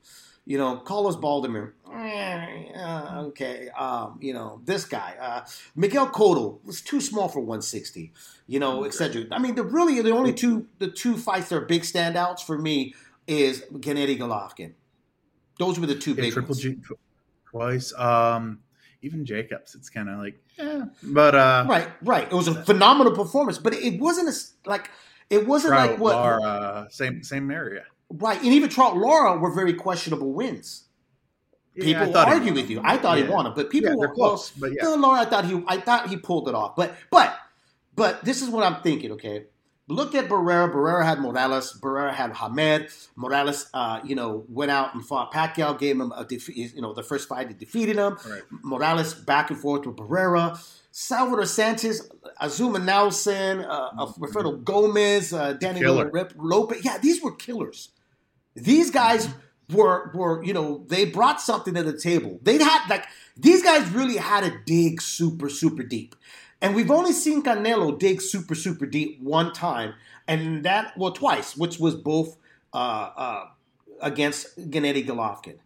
A: You know, Carlos Baldomir, eh, uh, okay. Um, you know, this guy, uh, Miguel Cotto was too small for 160. You know, etc. I mean, the really the only two the two fights that are big standouts for me is Gennady Golovkin. Those were the two
B: Yeah,
A: big
B: Triple
A: ones.
B: G tw- twice. Um, even Jacobs, it's kind of like, yeah. But uh,
A: Right, right. It was a phenomenal performance, but it wasn't as like it wasn't
B: Trout,
A: like what
B: Lara, same same area.
A: Right. And even Trout Lara were very questionable wins. People
B: thought
A: argue with you. I thought he won them, but people
B: Yeah,
A: were
B: close, but yeah.
A: Lara, I thought he, I thought he pulled it off. But, but, but this is what I'm thinking. Okay, look at Barrera. Barrera had Morales. Barrera had Hamed. Morales, uh, you know, went out and fought Pacquiao. Gave him a defeat. You know, the first fight he defeated him.
B: Right.
A: Morales back and forth with Barrera. Salvador Sanchez, Azuma Nelson, uh, uh, Roberto Gomez, uh, Danny. Lopez. Yeah, these were killers. These guys were were you know they brought something to the table. They had like these guys really had to dig super super deep, and we've only seen Canelo dig super super deep one time, and that well twice, which was both uh, uh, against Gennady Golovkin,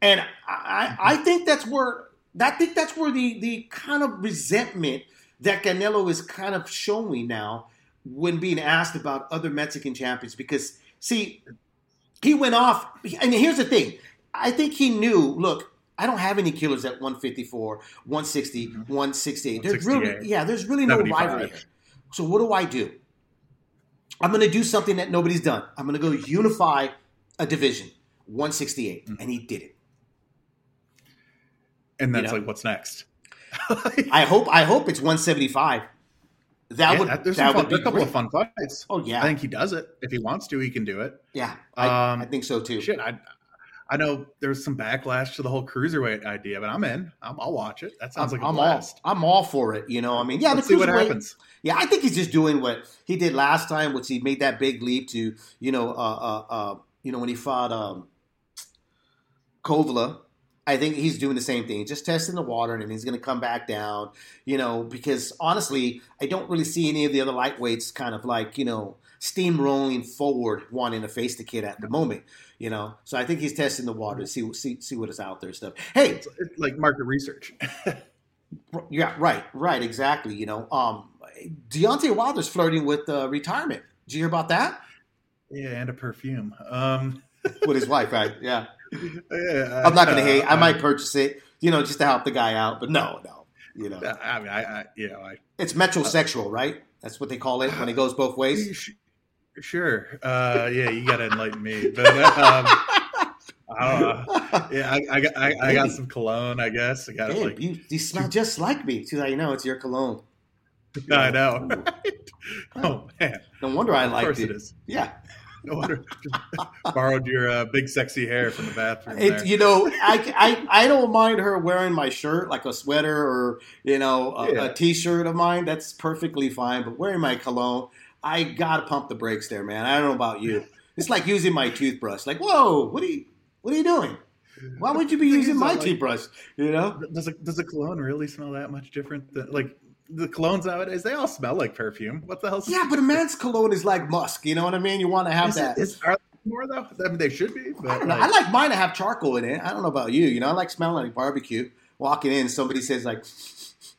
A: and I, I I think that's where I think that's where the the kind of resentment that Canelo is kind of showing now when being asked about other Mexican champions because see he went off. And here's the thing: I think he knew. Look, I don't have any killers at 154, 160, 168. There's really, yeah, there's really no
B: 75.
A: rivalry here. So what do I do? I'm going to do something that nobody's done. I'm going to go unify a division. 168,
B: Mhm.
A: and he did it.
B: And that's
A: You know?
B: like, what's next?
A: I hope I hope it's 175. That
B: Yeah,
A: would
B: that- there's
A: that would be
B: a couple
A: great.
B: of fun fights.
A: Oh yeah,
B: I think he does it. If he wants to, he can do it.
A: yeah, I,
B: Um,
A: I think so too.
B: Shit, I I know there's some backlash to the whole cruiserweight idea, but I'm in. I'm, I'll watch it. That sounds
A: I'm,
B: like a
A: I'm all. I'm all for it. You know, I mean, yeah,
B: Let's see what happens.
A: Yeah, I think he's just doing what he did last time, which he made that big leap to, you know, uh, uh, uh, you know, when he fought um, Kovalev. I think he's doing the same thing, just testing the water, and he's going to come back down, you know, because honestly, I don't really see any of the other lightweights kind of like, you know, steamrolling forward, wanting to face the kid at the moment, you know. So I think he's testing the water, see see see what is out there, and stuff. Hey,
B: It's, it's like market research.
A: yeah, right, right, exactly. You know, um, Deontay Wilder's flirting with uh, retirement. Did you hear about that?
B: yeah, and a perfume. Um,
A: With his wife, right? Yeah.
B: yeah,
A: I'm not going to
B: uh,
A: hate. I might purchase it, you know, just to help the guy out. But no, no, you know,
B: I mean, I, I you know, I
A: it's metrosexual, right? That's what they call it when it goes both ways.
B: Sure. Uh, yeah, you got to enlighten me. But um, I don't know. Yeah, I, I got I, I got some cologne. I guess I got
A: Hey,
B: like.
A: you, you smell just like me. She's like, no, it's your cologne.
B: I know. oh man,
A: No wonder I liked
B: course
A: it.
B: it is.
A: Yeah,
B: No wonder. Borrowed your uh, big sexy hair from the bathroom.
A: it, you know, I, I I don't mind her wearing my shirt, like a sweater or you know a,
B: Yeah.
A: a t-shirt of mine. That's perfectly fine. But wearing my cologne, I gotta pump the brakes there, man. I don't know about you. It's like using my toothbrush. Like, whoa, what are you what are you doing? Why would you be using my
B: like-
A: toothbrush? You know?
B: does a does a cologne really smell that much different than like the colognes nowadays? They all smell like perfume. What the hell?
A: Yeah, but a man's cologne is like musk. You know what I mean? You want to have
B: is,
A: that.
B: it, is are more though? I mean, they should be. But
A: I don't know.
B: like,
A: I like mine to have charcoal in it. I don't know about you. You know, I like smelling like barbecue. Walking in, somebody says like,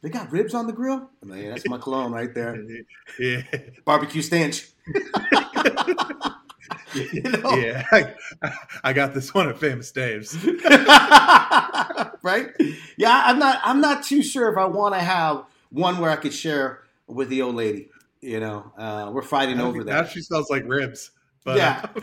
A: "They got ribs on the grill." I'm like, yeah, that's my cologne right there.
B: yeah,
A: Barbecue stench. You know?
B: yeah. I, I got this one at Famous Dave's.
A: right? Yeah, I'm not. I'm not too sure if I want to have one where I could share with the old lady. You know, uh, we're fighting over
B: now
A: that.
B: she smells like ribs. But,
A: Yeah.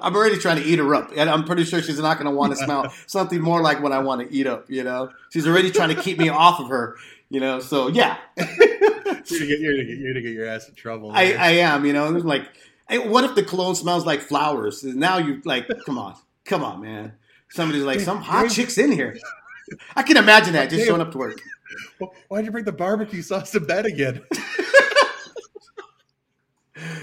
A: I'm already trying to eat her up, and I'm pretty sure she's not going to want to smell something more like what I want to eat up. You know, she's already trying to keep me off of her. You know, so yeah,
B: you're, gonna get, you're, gonna get, you're gonna get your ass in trouble.
A: I. I am. You know, it's like, hey, what if the cologne smells like flowers? Now you like, come on, come on, man. Somebody's like, some hot chicks in here. I can imagine that just showing up to work.
B: Why'd you bring the barbecue sauce to bed again?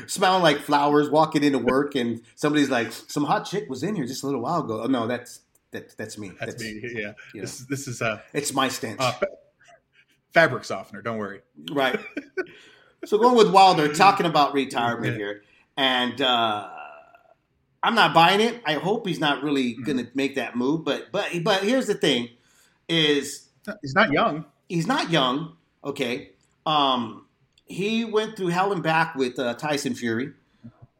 A: smelling like flowers, walking into work, and somebody's like, "Some hot chick was in here just a little while ago." Oh no, that's that, that's me.
B: That's, me. Yeah.
A: you
B: This, this is uh,
A: It's my stench,
B: uh, fa- fabric softener. Don't worry.
A: right? so going with Wilder, talking about retirement
B: Yeah.
A: here, and uh, I'm not buying it. I hope he's not really
B: Mm-hmm.
A: going to make that move. But but but here's the thing: is
B: He's not young.
A: he's not young. Okay, um, he went through hell and back with uh, Tyson Fury,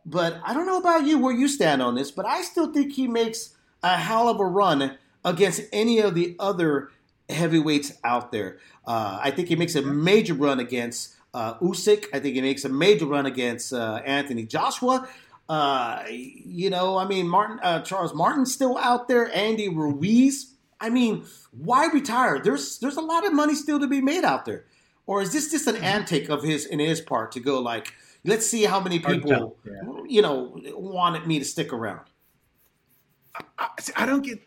A: but I don't know about you where you stand on this, but I still think he makes a hell of a run against any of the other heavyweights out there. Uh, I think he makes a major run against uh, Usyk. I think he makes a major run against uh, Anthony Joshua. Uh, you know, I mean, Martin uh, Charles Martin's still out there. Andy Ruiz. I mean, why retire? There's there's a lot of money still to be made out there. Or is this just an antic of his in his part to go like, let's see how many people,
B: tell,
A: you know, wanted me to stick around?
B: I, see, I don't get.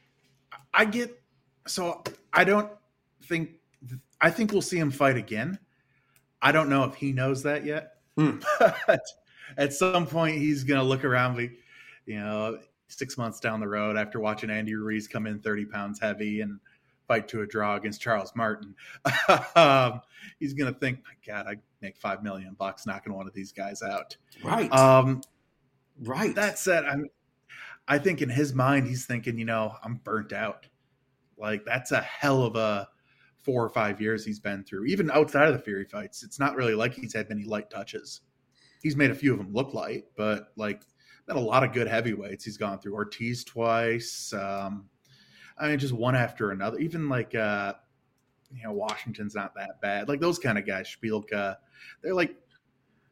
B: I get. So I don't think. I think we'll see him fight again. I don't know if he knows that yet.
A: Hmm.
B: But at some point, he's going to look around. be- You know, six months down the road, after watching Andy Ruiz come in thirty pounds heavy and fight to a draw against Charles Martin, um, he's going to think, "My God, I make five million bucks knocking one of these guys out."
A: Right,
B: Um,
A: right.
B: that said, I'm I think in his mind he's thinking, you know, I'm burnt out. Like that's a hell of a four or five years he's been through. Even outside of the Fury fights, it's not really like he's had many light touches. He's made a few of them look light, but like a lot of good heavyweights he's gone through. Ortiz twice. Um, I mean, just one after another. Even like uh, you know, Washington's not that bad. Like those kind of guys, Szpilka, they're like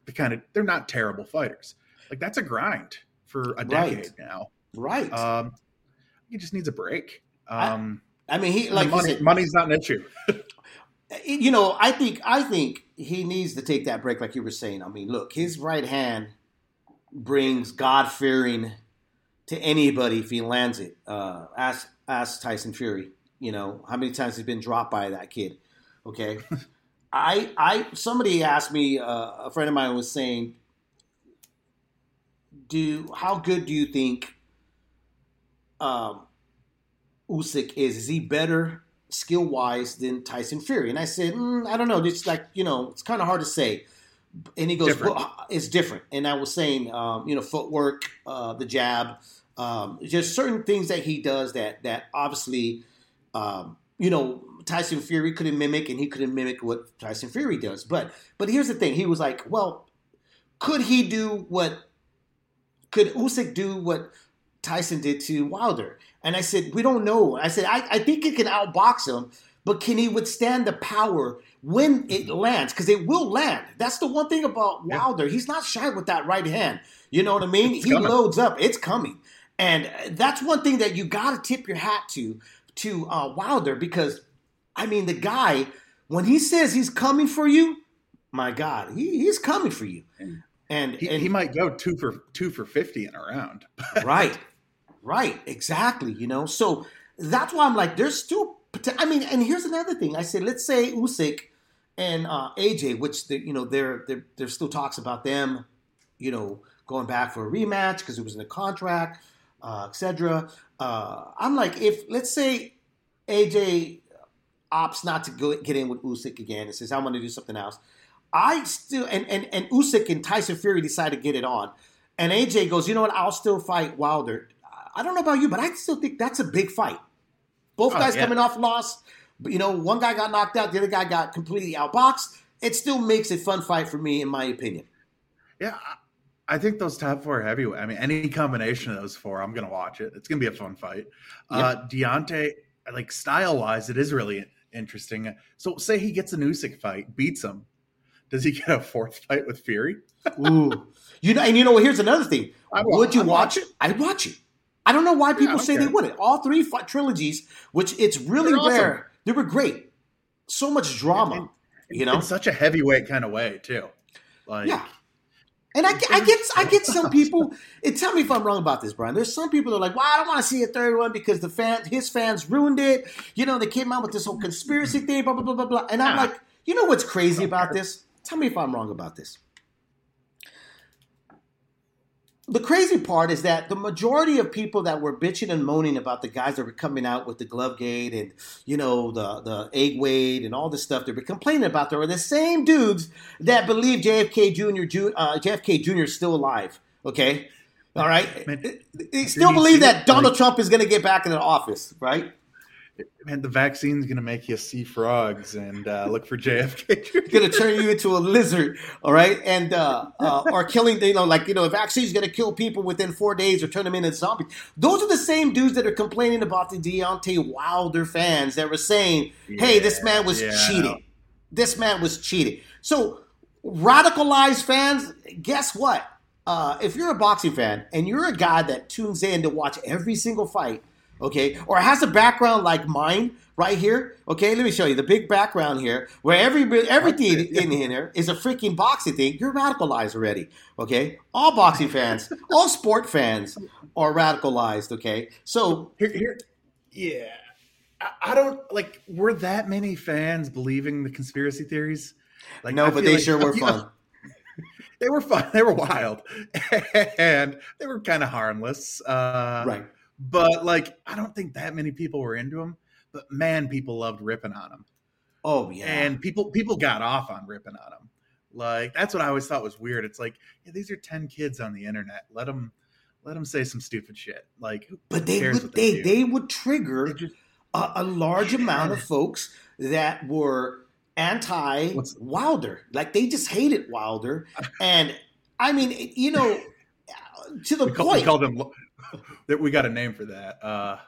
B: the kind of they're not terrible fighters. Like that's a grind for a
A: Right.
B: decade now.
A: Right.
B: Um, he just needs a break. Um,
A: I mean, he like
B: money,
A: said,
B: money's not an issue.
A: you know, I think I think he needs to take that break, like you were saying. I mean, look, his right hand brings God fearing to anybody if he lands it. Uh, ask ask Tyson Fury. You know how many times he's been dropped by that kid. Okay, I I somebody asked me. Uh, a friend of mine was saying, "Do how good do you think um, Usyk is? Is he better skill wise than Tyson Fury?" And I said, mm, "I don't know. It's like you know, it's kind of hard to say." And he goes,
B: Different.
A: well, "It's different." And I was saying, um, you know, footwork, uh, the jab, um, just certain things that he does that that obviously, um, you know, Tyson Fury couldn't mimic, and he couldn't mimic what Tyson Fury does. But but here's the thing: he was like, "Well, could he do what? Could Usyk do what Tyson did to Wilder?" And I said, "We don't know." I said, "I, I think he can outbox him, but can he withstand the power when it lands? Because it will land. That's the one thing about
B: Yeah.
A: Wilder. He's not shy with that right hand. You know what I mean?
B: It's
A: he
B: coming.
A: loads up. It's coming, and that's one thing that you got to tip your hat to to uh, Wilder because, I mean, the guy when he says he's coming for you, my God, he, he's coming for you. And,
B: He,
A: and
B: he might go two for two for fifty in a round.
A: right, right, exactly. You know, so that's why I'm like, there's still. I mean, and here's another thing. I said, let's say Usyk and uh, AJ, which you know, there there there's still talks about them, you know, going back for a rematch because it was in the contract, uh, etc. Uh, I'm like, if let's say AJ opts not to go get in with Usyk again and says, I'm going to do something else. I still and and and Usyk and Tyson Fury decide to get it on, and AJ goes, you know what? I'll still fight Wilder. I don't know about you, but I still think that's a big fight. Both
B: Oh,
A: guys
B: yeah.
A: coming off loss, but you know, one guy got knocked out, the other guy got completely outboxed. It still makes a fun fight for me, in my opinion.
B: Yeah, I think those top four heavyweight. I mean, any combination of those four, I'm gonna watch it. It's gonna be a fun fight. Uh, Deontay, like style wise, it is really interesting. So, say he gets a Usyk fight, beats him. Does he get a fourth fight with Fury?
A: Ooh, you know, and you know, what? here's another thing.
B: I'd
A: Would you
B: I'd
A: watch
B: watch
A: it? I'd watch it. I don't know why people
B: don't
A: say they wouldn't. All three trilogies, which it's really
B: They're awesome.
A: rare, they were great. So much drama, you know.
B: in such a heavyweight kind of way too. Like,
A: Yeah. And I, get- I get I get some people. And tell me if I'm wrong about this, Brian. There's some people that are like, "Well, I don't want to see a third one because the fan, his fans ruined it." You know, they came out with this whole conspiracy thing, blah blah blah blah blah. And I'm like, you know what's crazy about this? Tell me if I'm wrong about this. The crazy part is that the majority of people that were bitching and moaning about the guys that were coming out with the glove gate and you know the the egg weight and all this stuff they were complaining about, there were the same dudes that believe JFK Jr. Uh, JFK Jr. is still alive. Okay, all right.
B: Man,
A: they still believe that? Donald
B: Like-
A: Trump is going to get back in the office, right?
B: Man, the vaccine's gonna make you see frogs and uh, look for JFK.
A: It's going to turn you into a lizard, all right? And uh, uh, or killing, you know, like you know, a vaccine's going to kill people within four days or turn them into zombies. Those are the same dudes that are complaining about the Deontay Wilder fans that were saying, "Hey, this man was
B: Yeah,
A: cheated.
B: yeah.
A: This man was cheating." So radicalized fans, guess what? Uh, if you're a boxing fan and you're a guy that tunes in to watch every single fight, okay, or it has a background like mine right here, okay, let me show you the big background here, where every everything in here is a freaking boxing thing. You're radicalized already, okay? All boxing fans, all sport fans are radicalized, okay? So
B: Here, here, yeah. I, I don't like. Were that many fans believing the conspiracy theories? Like,
A: no,
B: I
A: but they
B: like-
A: sure were
B: you know,
A: fun.
B: They were fun. They were wild, and they were kind of harmless. Uh,
A: Right.
B: But like, I don't think that many people were into them. But man, people loved ripping on them,
A: Oh yeah.
B: and people people got off on ripping on them. Like that's what I always thought was weird. It's like, yeah, these are ten kids on the internet. Let them let them say some stupid shit. Like,
A: But they would
B: what
A: they they would trigger
B: They just-
A: a, a large amount of folks that were anti Wilder. Like they just hated Wilder, and I mean, you know, to the
B: we, call, we
A: point.
B: called them. that we got a name for that. Uh, uh,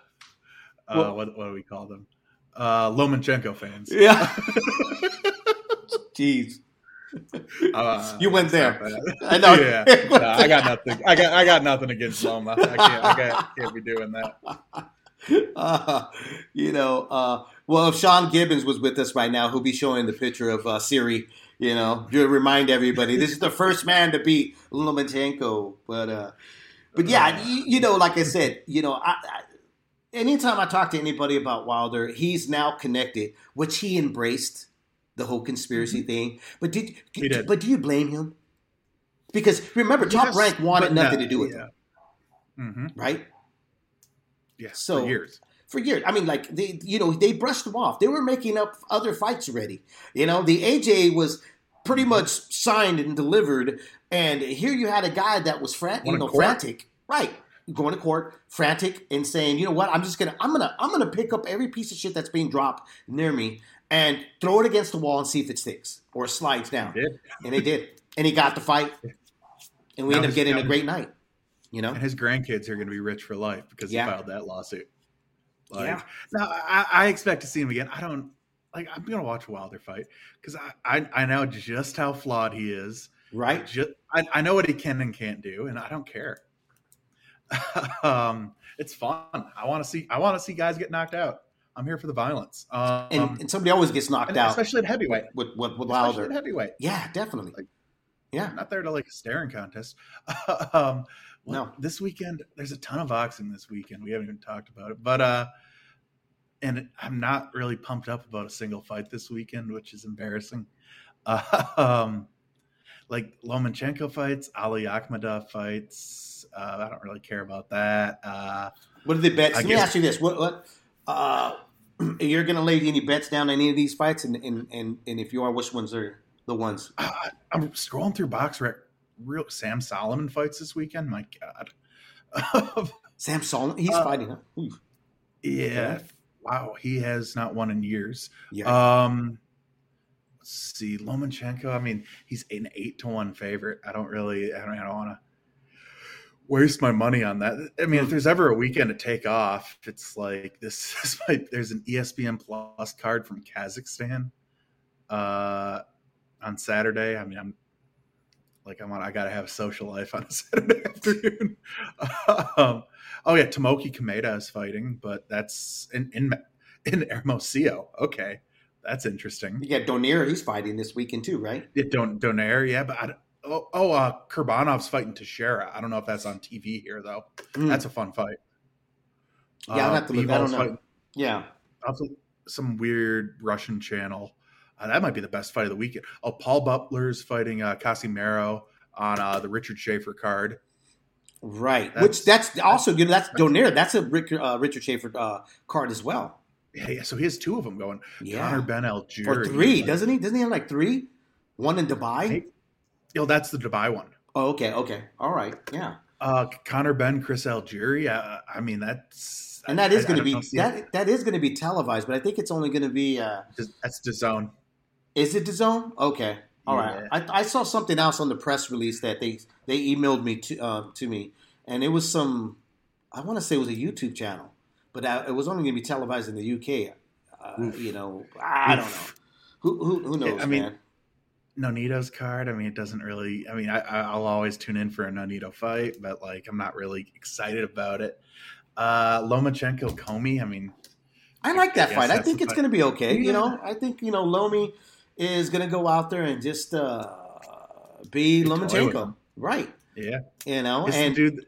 A: Well-
B: what what do we call them? Uh, Lomachenko fans.
A: yeah. Jeez.
B: Uh,
A: You went there. I know.
B: yeah, No, I got nothing. I got I got nothing against Loma. I can't. I can't, can't be doing that.
A: uh, you know, uh, well, if Sean Gibbons was with us right now, he'll be showing the picture of uh, Siri. You know, to remind everybody this is the first man to beat Lomachenko. But, uh, but yeah, you, you know, like I said, you know, I, I, anytime I talk to anybody about Wilder, he's now connected, which he embraced the whole conspiracy thing. But did,
B: did.
A: but do you blame him? Because remember, Top
B: Yes,
A: Rank wanted nothing
B: no,
A: to do with
B: yeah.
A: him,
B: Mm-hmm.
A: right?
B: Yeah,
A: So-
B: for years.
A: for years. I mean, like they, you know, they brushed him off. They were making up other fights already. You know, the AJ was pretty much signed and delivered, and here you had a guy that was fran- you know, frantic, right? Going to court, frantic, and saying, you know what? I'm just gonna, I'm gonna, I'm gonna pick up every piece of shit that's being dropped near me and throw it against the wall and see if it sticks or slides down. And they did, and he got the fight, and we
B: Now
A: ended up getting a great night. You know,
B: And his grandkids are going to be rich for life because
A: Yeah.
B: he filed that lawsuit. Like,
A: Yeah.
B: now I, I expect to see him again. I don't like. I'm going to watch Wilder fight because I, I I know just how flawed he is.
A: right?
B: Just I, I know what he can and can't do, and I don't care. um, it's fun. I want to see. I want to see guys get knocked out. I'm here for the violence. Um,
A: And, and somebody always gets knocked out
B: especially at heavyweight.
A: with with, with
B: Especially
A: Wilder.
B: at heavyweight.
A: Yeah, definitely.
B: Like-
A: yeah,
B: I'm not there to like a staring contest. um, well,
A: No.
B: this weekend there's a ton of boxing this weekend. We haven't even talked about it, but uh, and I'm not really pumped up about a single fight this weekend, which is embarrassing. Uh, um, like Lomachenko fights, Ali Akhmedov fights. Uh, I don't really care about that. Uh,
A: What are the bets? Let me ask you this: What what uh, you're going to lay any bets down on any of these fights, and and and, and if you are, which ones are the ones?
B: uh, I'm scrolling through box rec. Real Sam Solomon fights this weekend. My God.
A: Sam Solomon, he's
B: Uh,
A: fighting. Huh?
B: Yeah. Wow, he has not won in years.
A: yeah,
B: Um let's see, Lomachenko, I mean, he's an eight to one favorite. I don't really I don't, I don't wanna waste my money on that. I mean, if there's ever a weekend to take off, it's like this, this might, there's an ESPN plus card from Kazakhstan uh on Saturday. I mean, I'm like I'm on I gotta have a social life on a Saturday afternoon. um, oh yeah, Tomoki Kameda is fighting, but that's in in in Hermosillo. Okay, that's interesting.
A: you got Donaire. He's fighting this weekend too, right?
B: Yeah, Don Donaire, yeah, but I, oh oh uh, Kurbanov's fighting Teixeira. I don't know if that's on TV here though.
A: Mm.
B: That's a fun fight.
A: Yeah, I'll have to look. I don't know.
B: fighting
A: yeah.
B: some weird Russian channel. Uh, that might be the best fight of the weekend. Oh, Paul Butler's fighting uh, Casimero on uh, the Richard Schaefer card.
A: Right,
B: That's-
A: which that's also you know that's Donaire. That's a Rick, uh, Richard Schaefer uh, card as well.
B: Yeah, yeah, so he has two of them going.
A: Yeah,
B: Conor Benn Algieri.
A: or three,
B: like-
A: doesn't he? Doesn't he have like three? One in Dubai.
B: Hey. Oh, that's the Dubai one.
A: Oh, okay, okay, all right, yeah.
B: Uh, Conor Benn, Chris Algieri. Uh, I mean, that's
A: And that
B: I-
A: is
B: I
A: going to be
B: know, see,
A: that that is going to be televised, but I think it's only going to be. Uh,
B: That's the zone.
A: is it the zone? Okay, all right.
B: Yeah.
A: I, I saw something else on the press release that they they emailed me to uh, to me, and it was some. I want to say it was a YouTube channel, but uh, it was only going to be televised in the UK. Uh, you know, I don't know. Who who, who knows,
B: I mean,
A: man?
B: Nonito's card. I mean, it doesn't really. I mean, I, I- I'll always tune in for a Nonito fight, but like, I'm not really excited about it. Uh, Lomachenko, Commey. I mean,
A: I like that
B: guess
A: fight. I think it's going to be okay. You know, I think you know Lomi is going to go out there and just uh, be Lomachenko, right?
B: yeah,
A: You know,
B: It's
A: and
B: dude.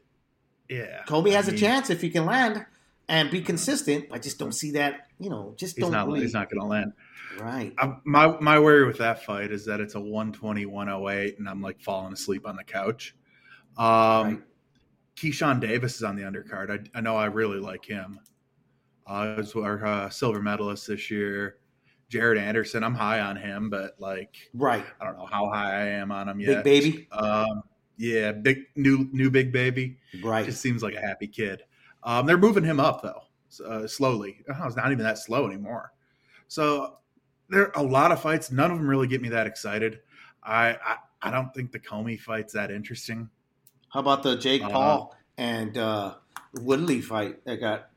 B: Yeah,
A: Kobe
B: I
A: has a chance if he can land and be consistent. I just don't see that. You know, just
B: He's
A: don't
B: not.
A: really.
B: He's not going to land.
A: Right.
B: I, my my worry with that fight is that it's a 120 108 and I'm like falling asleep on the couch. Um
A: Right.
B: Keyshawn Davis is on the undercard. I, I know I really like him. Uh, he was our uh, silver medalist this year. Jared Anderson, I'm high on him, but like
A: Right.
B: I don't know how high I am on him yet.
A: Big baby.
B: Um, yeah, big new new big baby.
A: Right.
B: Just seems like a happy kid. Um, they're moving him up though, uh, slowly. Oh, it's not even that slow anymore. So there are a lot of fights. None of them really get me that excited. I I, I don't think the Commey fight's that interesting.
A: How about the Jake
B: Uh,
A: Paul and uh, Woodley fight that got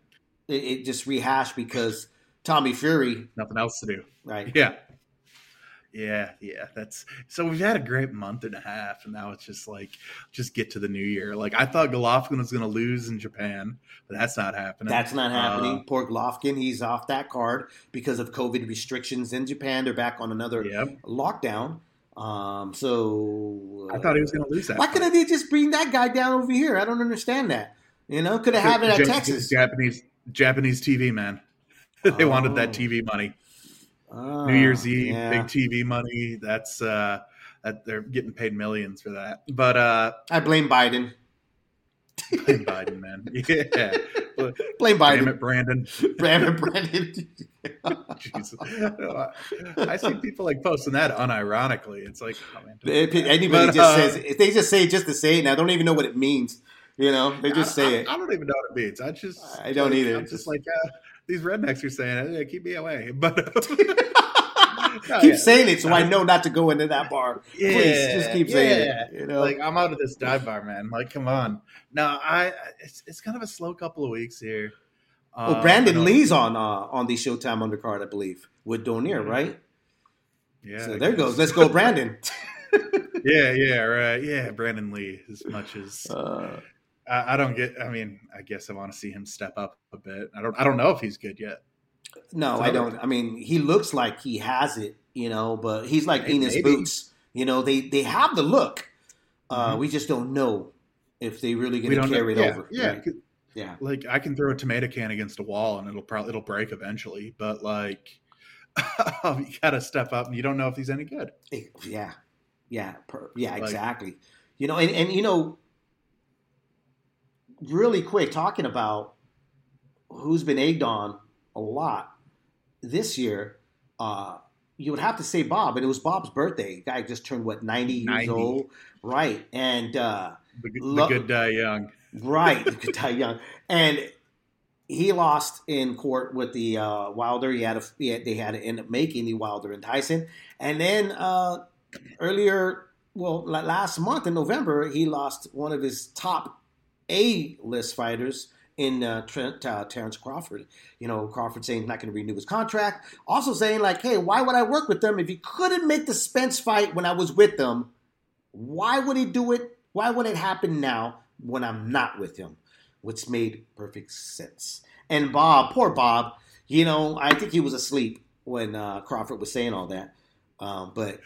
A: it, it just rehashed because Tommy Fury.
B: Nothing else to do.
A: Right.
B: Yeah, Yeah, yeah, that's so we've had a great month and a half, and now it's just like just get to the new year. Like I thought Golovkin was going to lose in Japan, but that's not happening.
A: That's not happening.
B: Uh,
A: Poor Golovkin, he's off that card because of COVID restrictions in Japan. They're back on another
B: Yep.
A: lockdown. Um, so
B: I thought he was going to lose that.
A: Why couldn't they just bring that guy down over here? I don't understand that. You know, could have had it at
B: Ja-
A: Texas.
B: Japanese Japanese TV man. they wanted
A: Oh.
B: that TV money.
A: Ah,
B: New Year's Eve,
A: yeah.
B: big TV money. That's uh that they're getting paid millions for that. But uh
A: I blame Biden.
B: blame Biden, man. Yeah.
A: Blame
B: Damn
A: Biden.
B: it, Brandon.
A: Brandon, Brandon.
B: Jesus. I see people like posting that unironically. It's like, oh, man.
A: Anybody
B: But,
A: just
B: uh,
A: says if they just say it just to say it, I don't even know what it means. You know, they just
B: I,
A: say
B: I,
A: it.
B: I don't even know what it means. I just
A: I don't
B: like,
A: either.
B: I'm just like uh, these rednecks are saying, hey, keep me away. But No,
A: keep
B: yeah.
A: saying it so I know not to go into that bar. Please, just keep saying
B: yeah.
A: it. You know,
B: Like I'm out of this dive bar, man. Like, come on. No, I it's it's kind of a slow couple of weeks here.
A: oh,
B: Um,
A: Brandon Lee's on uh, on the Showtime undercard, I believe, with Donaire,
B: Mhm.
A: right?
B: Yeah,
A: so there goes. Let's go, Brandon.
B: Yeah, yeah, right. Yeah, Brandon Lee. As much as
A: Uh,
B: I, I don't get. I mean, I guess I want to see him step up a bit. I don't. I don't know if he's good yet.
A: no, I don't. I mean, he looks like he has it, you know, but he's like
B: Maybe.
A: Ennis Boots. You know, they they have the look. Uh,
B: Mhm.
A: We just don't know if they really going to carry
B: know.
A: it
B: yeah,
A: over.
B: Yeah,
A: Right. yeah.
B: like I can throw a tomato can against a wall and it'll probably it'll break eventually. But like, you got to step up, and you don't know if he's any good.
A: Yeah, yeah, per, yeah,
B: Like-
A: exactly. You know, and, and you know, really quick talking about who's been egged on a lot this year. Uh, you would have to say Bob, and it was Bob's birthday. Guy just turned what ninety years
B: 90.
A: old, right? And uh,
B: The, good-
A: Lo-
B: the good die young.
A: right, could die young, and he lost in court with the uh, Wilder. He had a he had, they had to end up making the Wilder and Tyson, and then uh, earlier, well, last month in November, he lost one of his top A list fighters in uh, Trent, uh, Terrence Crawford. You know, Crawford saying he's not going to renew his contract. Also saying like, hey, why would I work with them if he couldn't make the Spence fight when I was with them? Why would he do it? Why would it happen now when I'm not with him? Which made perfect sense. And Bob, poor Bob, you know, I think he was asleep when uh, Crawford was saying all that. Um, but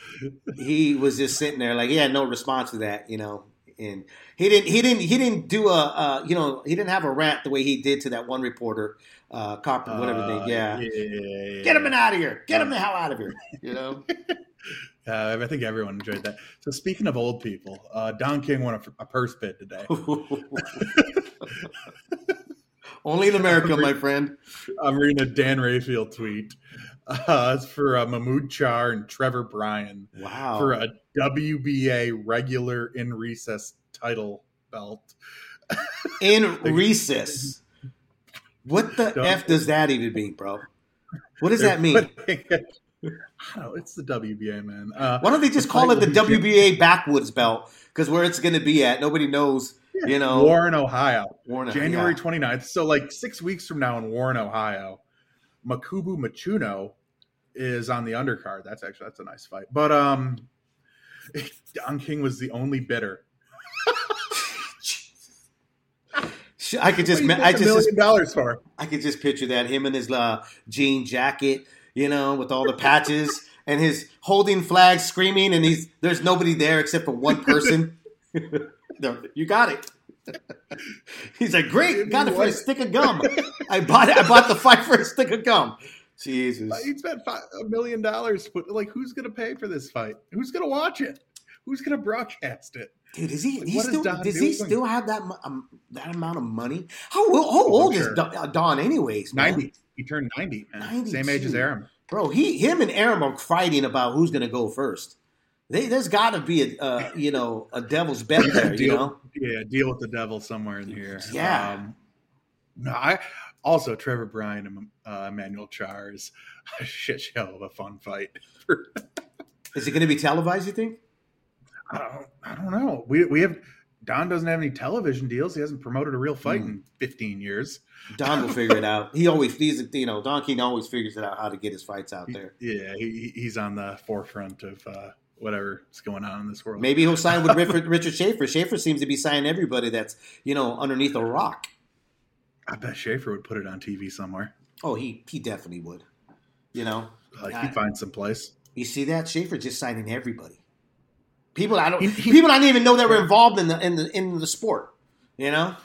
A: he was just sitting there like he had no response to that, you know. And he didn't, he didn't, he didn't do a, uh, you know, he didn't have a rant the way he did to that one reporter, uh, Copper, whatever
B: Uh,
A: thing. Yeah.
B: yeah.
A: get him out of here, get him the hell out of here. You know.
B: Uh, I think everyone enjoyed that. So speaking of old people, uh, Don King won a, a purse bid today.
A: Only in America, my friend.
B: I'm reading a Dan Rafael tweet. Uh, it's for uh, Mahmoud Charr and Trevor Bryan
A: Wow.
B: for a WBA regular in recess title belt.
A: in recess. What the
B: Don't-
A: f does that even mean, bro? What does that mean?
B: I don't know. It's the WBA, man. Uh,
A: Why don't they just call it the WBA backwoods belt? Because where it's going to be at, nobody knows. You know,
B: Warren, Ohio.
A: Warren,
B: January
A: yeah.
B: 29th. So, like six weeks from now in Warren, Ohio, Makubu Machuno is on the undercard. That's actually that's a nice fight. But um, Don King was the only bidder.
A: I could just,
B: What do you
A: I just,
B: million dollars for.
A: I could just picture that him in his uh, jean jacket, you know, with all the patches, and his holding flags, screaming, and he's there's nobody there except for one person. no, you got it. He's like, great, got it for a stick of gum. I bought it. I bought the fight for a stick of gum. Jesus.
B: He spent five, a million dollars. But like, who's going to pay for this fight? Who's going to watch it? Who's going to broadcast it?
A: Dude, is he?
B: Like,
A: he
B: is
A: still, does he still have that um, that amount of money? How, how old is
B: sure.
A: Don, uh, Don anyways? Man?
B: Ninety. He turned ninety. Man. Same age as
A: 92.
B: Arum.
A: bro. He, him, and Arum are fighting about who's going to go first. They, there's got to be a, uh, you know, a devil's bet there. You
B: deal,
A: know,
B: yeah, deal with the devil somewhere in here.
A: Yeah.
B: Um, no, I also Trevor Bryan and uh, Emmanuel Charr is a shit show of a fun fight.
A: is it going to be televised? You think?
B: I don't, I don't know. We we have Don doesn't have any television deals. He hasn't promoted a real fight
A: Hmm.
B: in 15 years.
A: Don will figure it out. He always he's you know Don King always figures it out how to get his fights out there.
B: Yeah, he, he's on the forefront of uh, whatever's going on in this world.
A: Maybe he'll sign with Richard, Richard Schaefer. Schaefer seems to be signing everybody that's you know underneath a rock.
B: I bet Schaefer would put it on TV somewhere.
A: Oh, he he definitely would. You know,
B: Like he'd find some place.
A: you see that Schaefer just signing everybody. People I don't
B: He- he-
A: people I didn't even know that were involved in the in the in the sport. You know,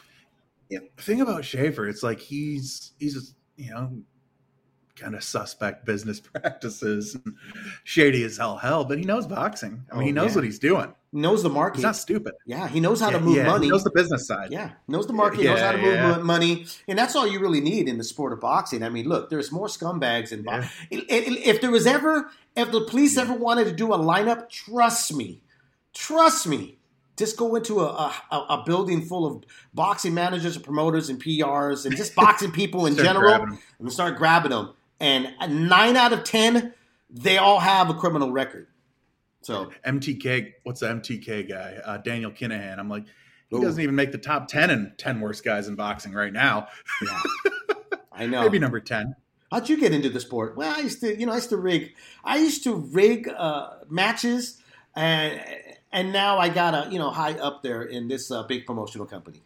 B: Yeah, the thing about Schaefer, it's like he's he's just, you know kind of suspect business practices, and shady as hell, hell. But he knows boxing. I mean,
A: Oh,
B: he knows
A: yeah.
B: what he's doing.
A: knows the market.
B: He's not stupid.
A: yeah, he knows how to move
B: yeah,
A: money.
B: He knows the business side.
A: Yeah, knows the market, knows how to move
B: yeah.
A: mo- money, and that's all you really need in the sport of boxing. I mean, look, there's more scumbags in boxing. If there was ever, if the police ever wanted to do a lineup, trust me, trust me, just go into a, a, a building full of boxing managers and promoters and PRs and just boxing people in general, and start grabbing them. And nine out of ten, they all have a criminal record. So
B: MTK, what's the MTK guy? Uh, Daniel Kinahan. I'm like, he
A: Ooh.
B: doesn't even make the top 10 and 10 worst guys in boxing right now.
A: yeah, I know.
B: Maybe number 10.
A: How'd you get into the sport? Well, I used to, you know, I used to rig. I used to rig uh, matches, and and now I got a, you know, high up there in this uh, big promotional company.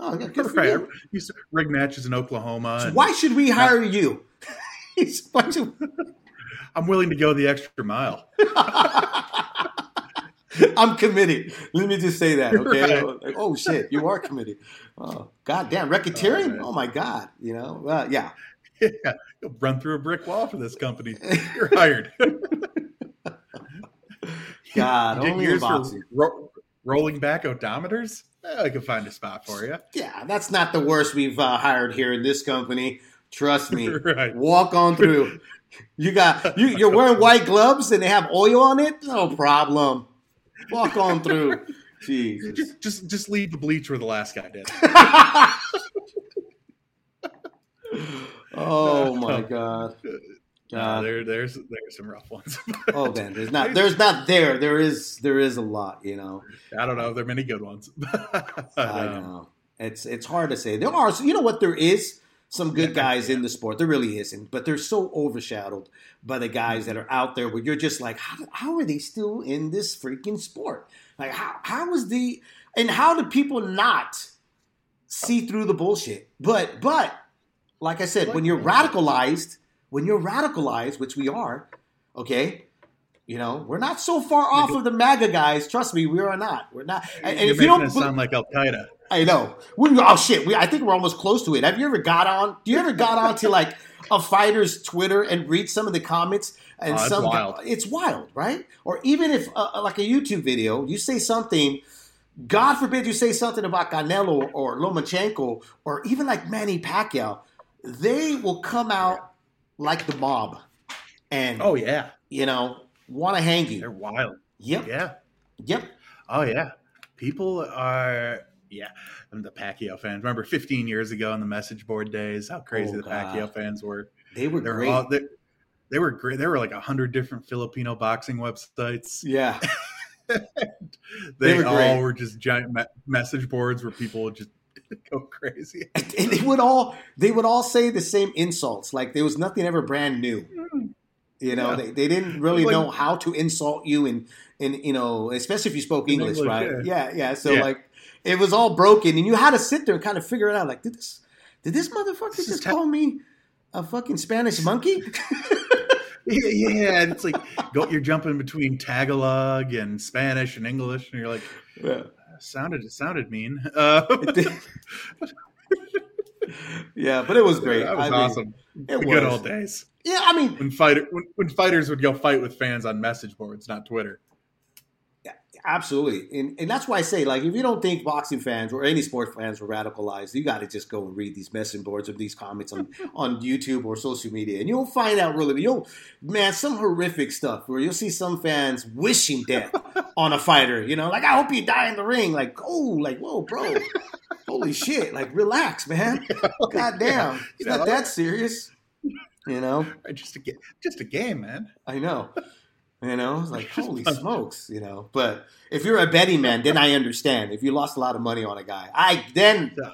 A: Oh, good for
B: Right.
A: you.
B: Used to rig matches in Oklahoma.
A: So
B: and
A: why should we hire you? Why should-
B: I'm willing to go the extra mile.
A: I'm committed. Let me just say that, okay?
B: Right.
A: Like, oh shit, you are committed. Oh god damn, racketeering? Oh, my god, you know? Uh, yeah.
B: yeah. You'll run through a brick wall for this company. You're hired.
A: God,
B: You
A: only
B: years
A: boxing.
B: ro- rolling back odometers? I could find a spot for you.
A: Yeah, that's not the worst we've uh, hired here in this company. Trust me.
B: Right.
A: Walk on through. You got you. You're wearing white gloves and they have oil on it. No problem. Walk on through. Jesus.
B: Just, just, just leave the bleach where the last guy did.
A: oh my god.
B: There, there's, there's some rough ones.
A: Oh man, there's not. There's not there. There is. There is a lot. You know.
B: I don't know. There are many good ones.
A: I know. It's it's hard to say. There are. You know what? There is some good guys in the sport. There really isn't, but they're so overshadowed by the guys mm-hmm. that are out there. Where you're just like, how, how are they still in this freaking sport? Like, how how is the and how do people not see through the bullshit? But but like I said, when you're radicalized, when you're radicalized, which we are, okay. You know, we're not so far off of the MAGA guys. Trust me, we are not. We're not. And, and
B: You're
A: if you don't
B: it sound like Al Qaeda.
A: I know. We, oh shit! We, I think we're almost close to it. Have you ever got on? Do you ever got on to like a fighter's Twitter and read some of the comments? And
B: Oh, it's
A: some,
B: wild.
A: it's wild, right? Or even if uh, like a YouTube video, you say something. God forbid you say something about Canelo or Lomachenko or even like Manny Pacquiao, they will come out like the mob, and
B: Oh yeah,
A: you know want to hang you.
B: they're wild.
A: Yep,
B: Yeah.
A: yep.
B: Oh yeah. People are yeah. And the Pacquiao fans. Remember 15 years ago in the message board days, how crazy
A: Oh,
B: the
A: God.
B: Pacquiao fans were.
A: They were
B: They were
A: great.
B: all they, they were great. There were like a hundred different Filipino boxing websites.
A: yeah.
B: They,
A: They were
B: all
A: great.
B: were just giant me- message boards where people would just go crazy.
A: and they would all they would all say the same insults like there was nothing ever brand new mm. You know
B: Yeah.
A: they, they didn't really
B: Like-
A: know how to insult you and and you know especially if you spoke english,
B: English,
A: right yeah. yeah so
B: Yeah.
A: like it was all broken and you had to sit there and kind of figure it out like did this did this motherfucker
B: This
A: just call me a fucking spanish monkey
B: Yeah, yeah, and it's like go, you're jumping between Tagalog and Spanish and English, and you're like,
A: yeah.
B: sounded it sounded mean. Uh,
A: yeah but it was great
B: That was
A: I mean,
B: awesome.
A: it
B: the
A: was
B: good old days
A: yeah i mean
B: when fighter when, when fighters would go fight with fans on message boards, not Twitter.
A: Absolutely, and and that's why I say, like, if you don't think boxing fans or any sport fans were radicalized, you got to just go and read these message boards or these comments on on YouTube or social media, and you'll find out really, you'll man, some horrific stuff where you'll see some fans wishing death on a fighter. You know, like I hope you die in the ring. Like, oh, like whoa, bro, holy shit, like relax, man. God damn, it's not that serious. You know,
B: Just a just a game, man.
A: I know. You know, it's like holy smokes, you know. But if you're a betting man, then I understand. If you lost a lot of money on a guy, I then
B: Yeah,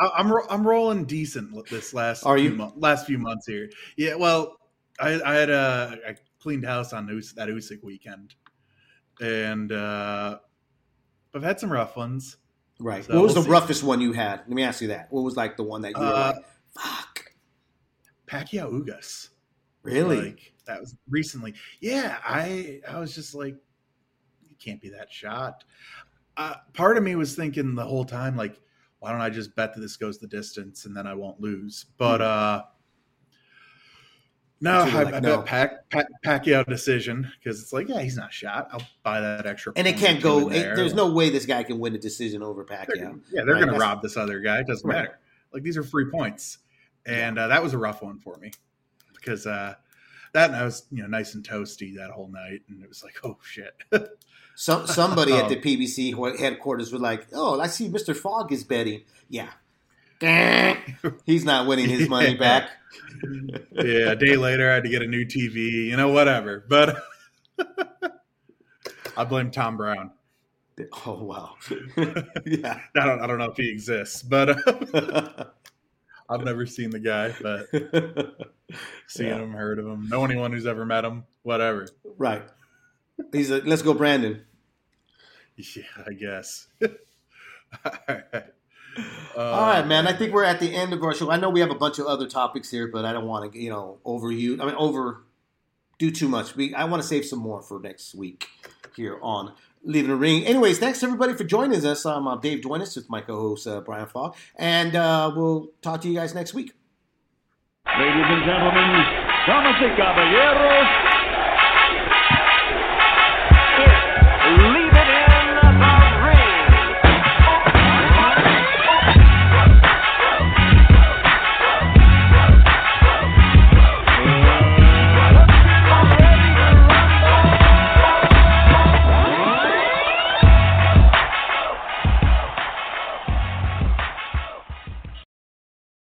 B: I, I'm ro- I'm rolling decent this last
A: Are
B: few
A: you?
B: mon- last few months here. Yeah, well, I, I had a I cleaned house on Us- that Usyk weekend, and uh, I've had some rough ones.
A: right.
B: So
A: what was
B: we'll
A: the
B: see.
A: roughest one you had? Let me ask you that. What was like the one that you were
B: Uh,
A: like, fuck,
B: Pacquiao Ugas,
A: really?
B: Like that was recently. Yeah, I I was just like, you can't be that shot. Uh, part of me was thinking the whole time, like, why don't I just bet that this goes the distance and then I won't lose? But uh no,
A: But you were
B: I,
A: like,
B: I
A: no.
B: bet Pac, Pac, Pacquiao decision because it's like, yeah, he's not shot. I'll buy that extra.
A: and it can't go.
B: in
A: It, there's no way this guy can win a decision over
B: They're-
A: Pacquiao.
B: yeah, they're
A: Right,
B: going to rob this other guy. It doesn't
A: Right.
B: matter. Like these are free points, and uh, that was a rough one for me because uh, that I was you know nice and toasty that whole night, and it was like, oh shit.
A: Some somebody at the
B: Um,
A: PBC headquarters was like, "Oh, I see Mr. Fogg is betting." Yeah, he's not winning his money
B: Yeah.
A: back.
B: yeah, a day later, I had to get a new TV. You know, whatever. But I blame Tom Brown.
A: Oh wow, yeah.
B: I don't. I don't know if he exists, but uh, I've never seen the guy, but seen
A: Yeah.
B: him, heard of him, know anyone who's ever met him, whatever.
A: right. He's like, "Let's go, Brandon."
B: Yeah, I guess. All right.
A: All right, man. I think we're at the end of our show. I know we have a bunch of other topics here, but I don't want to, you know, overuse. I mean, over do too much. We I want to save some more for next week here on Leaving the Ring. Anyways, thanks everybody for joining us. I'm uh, Dave Duenez with my co-host uh, Brian Fogg, and uh, we'll talk to you guys next week.
C: Ladies and gentlemen, damas y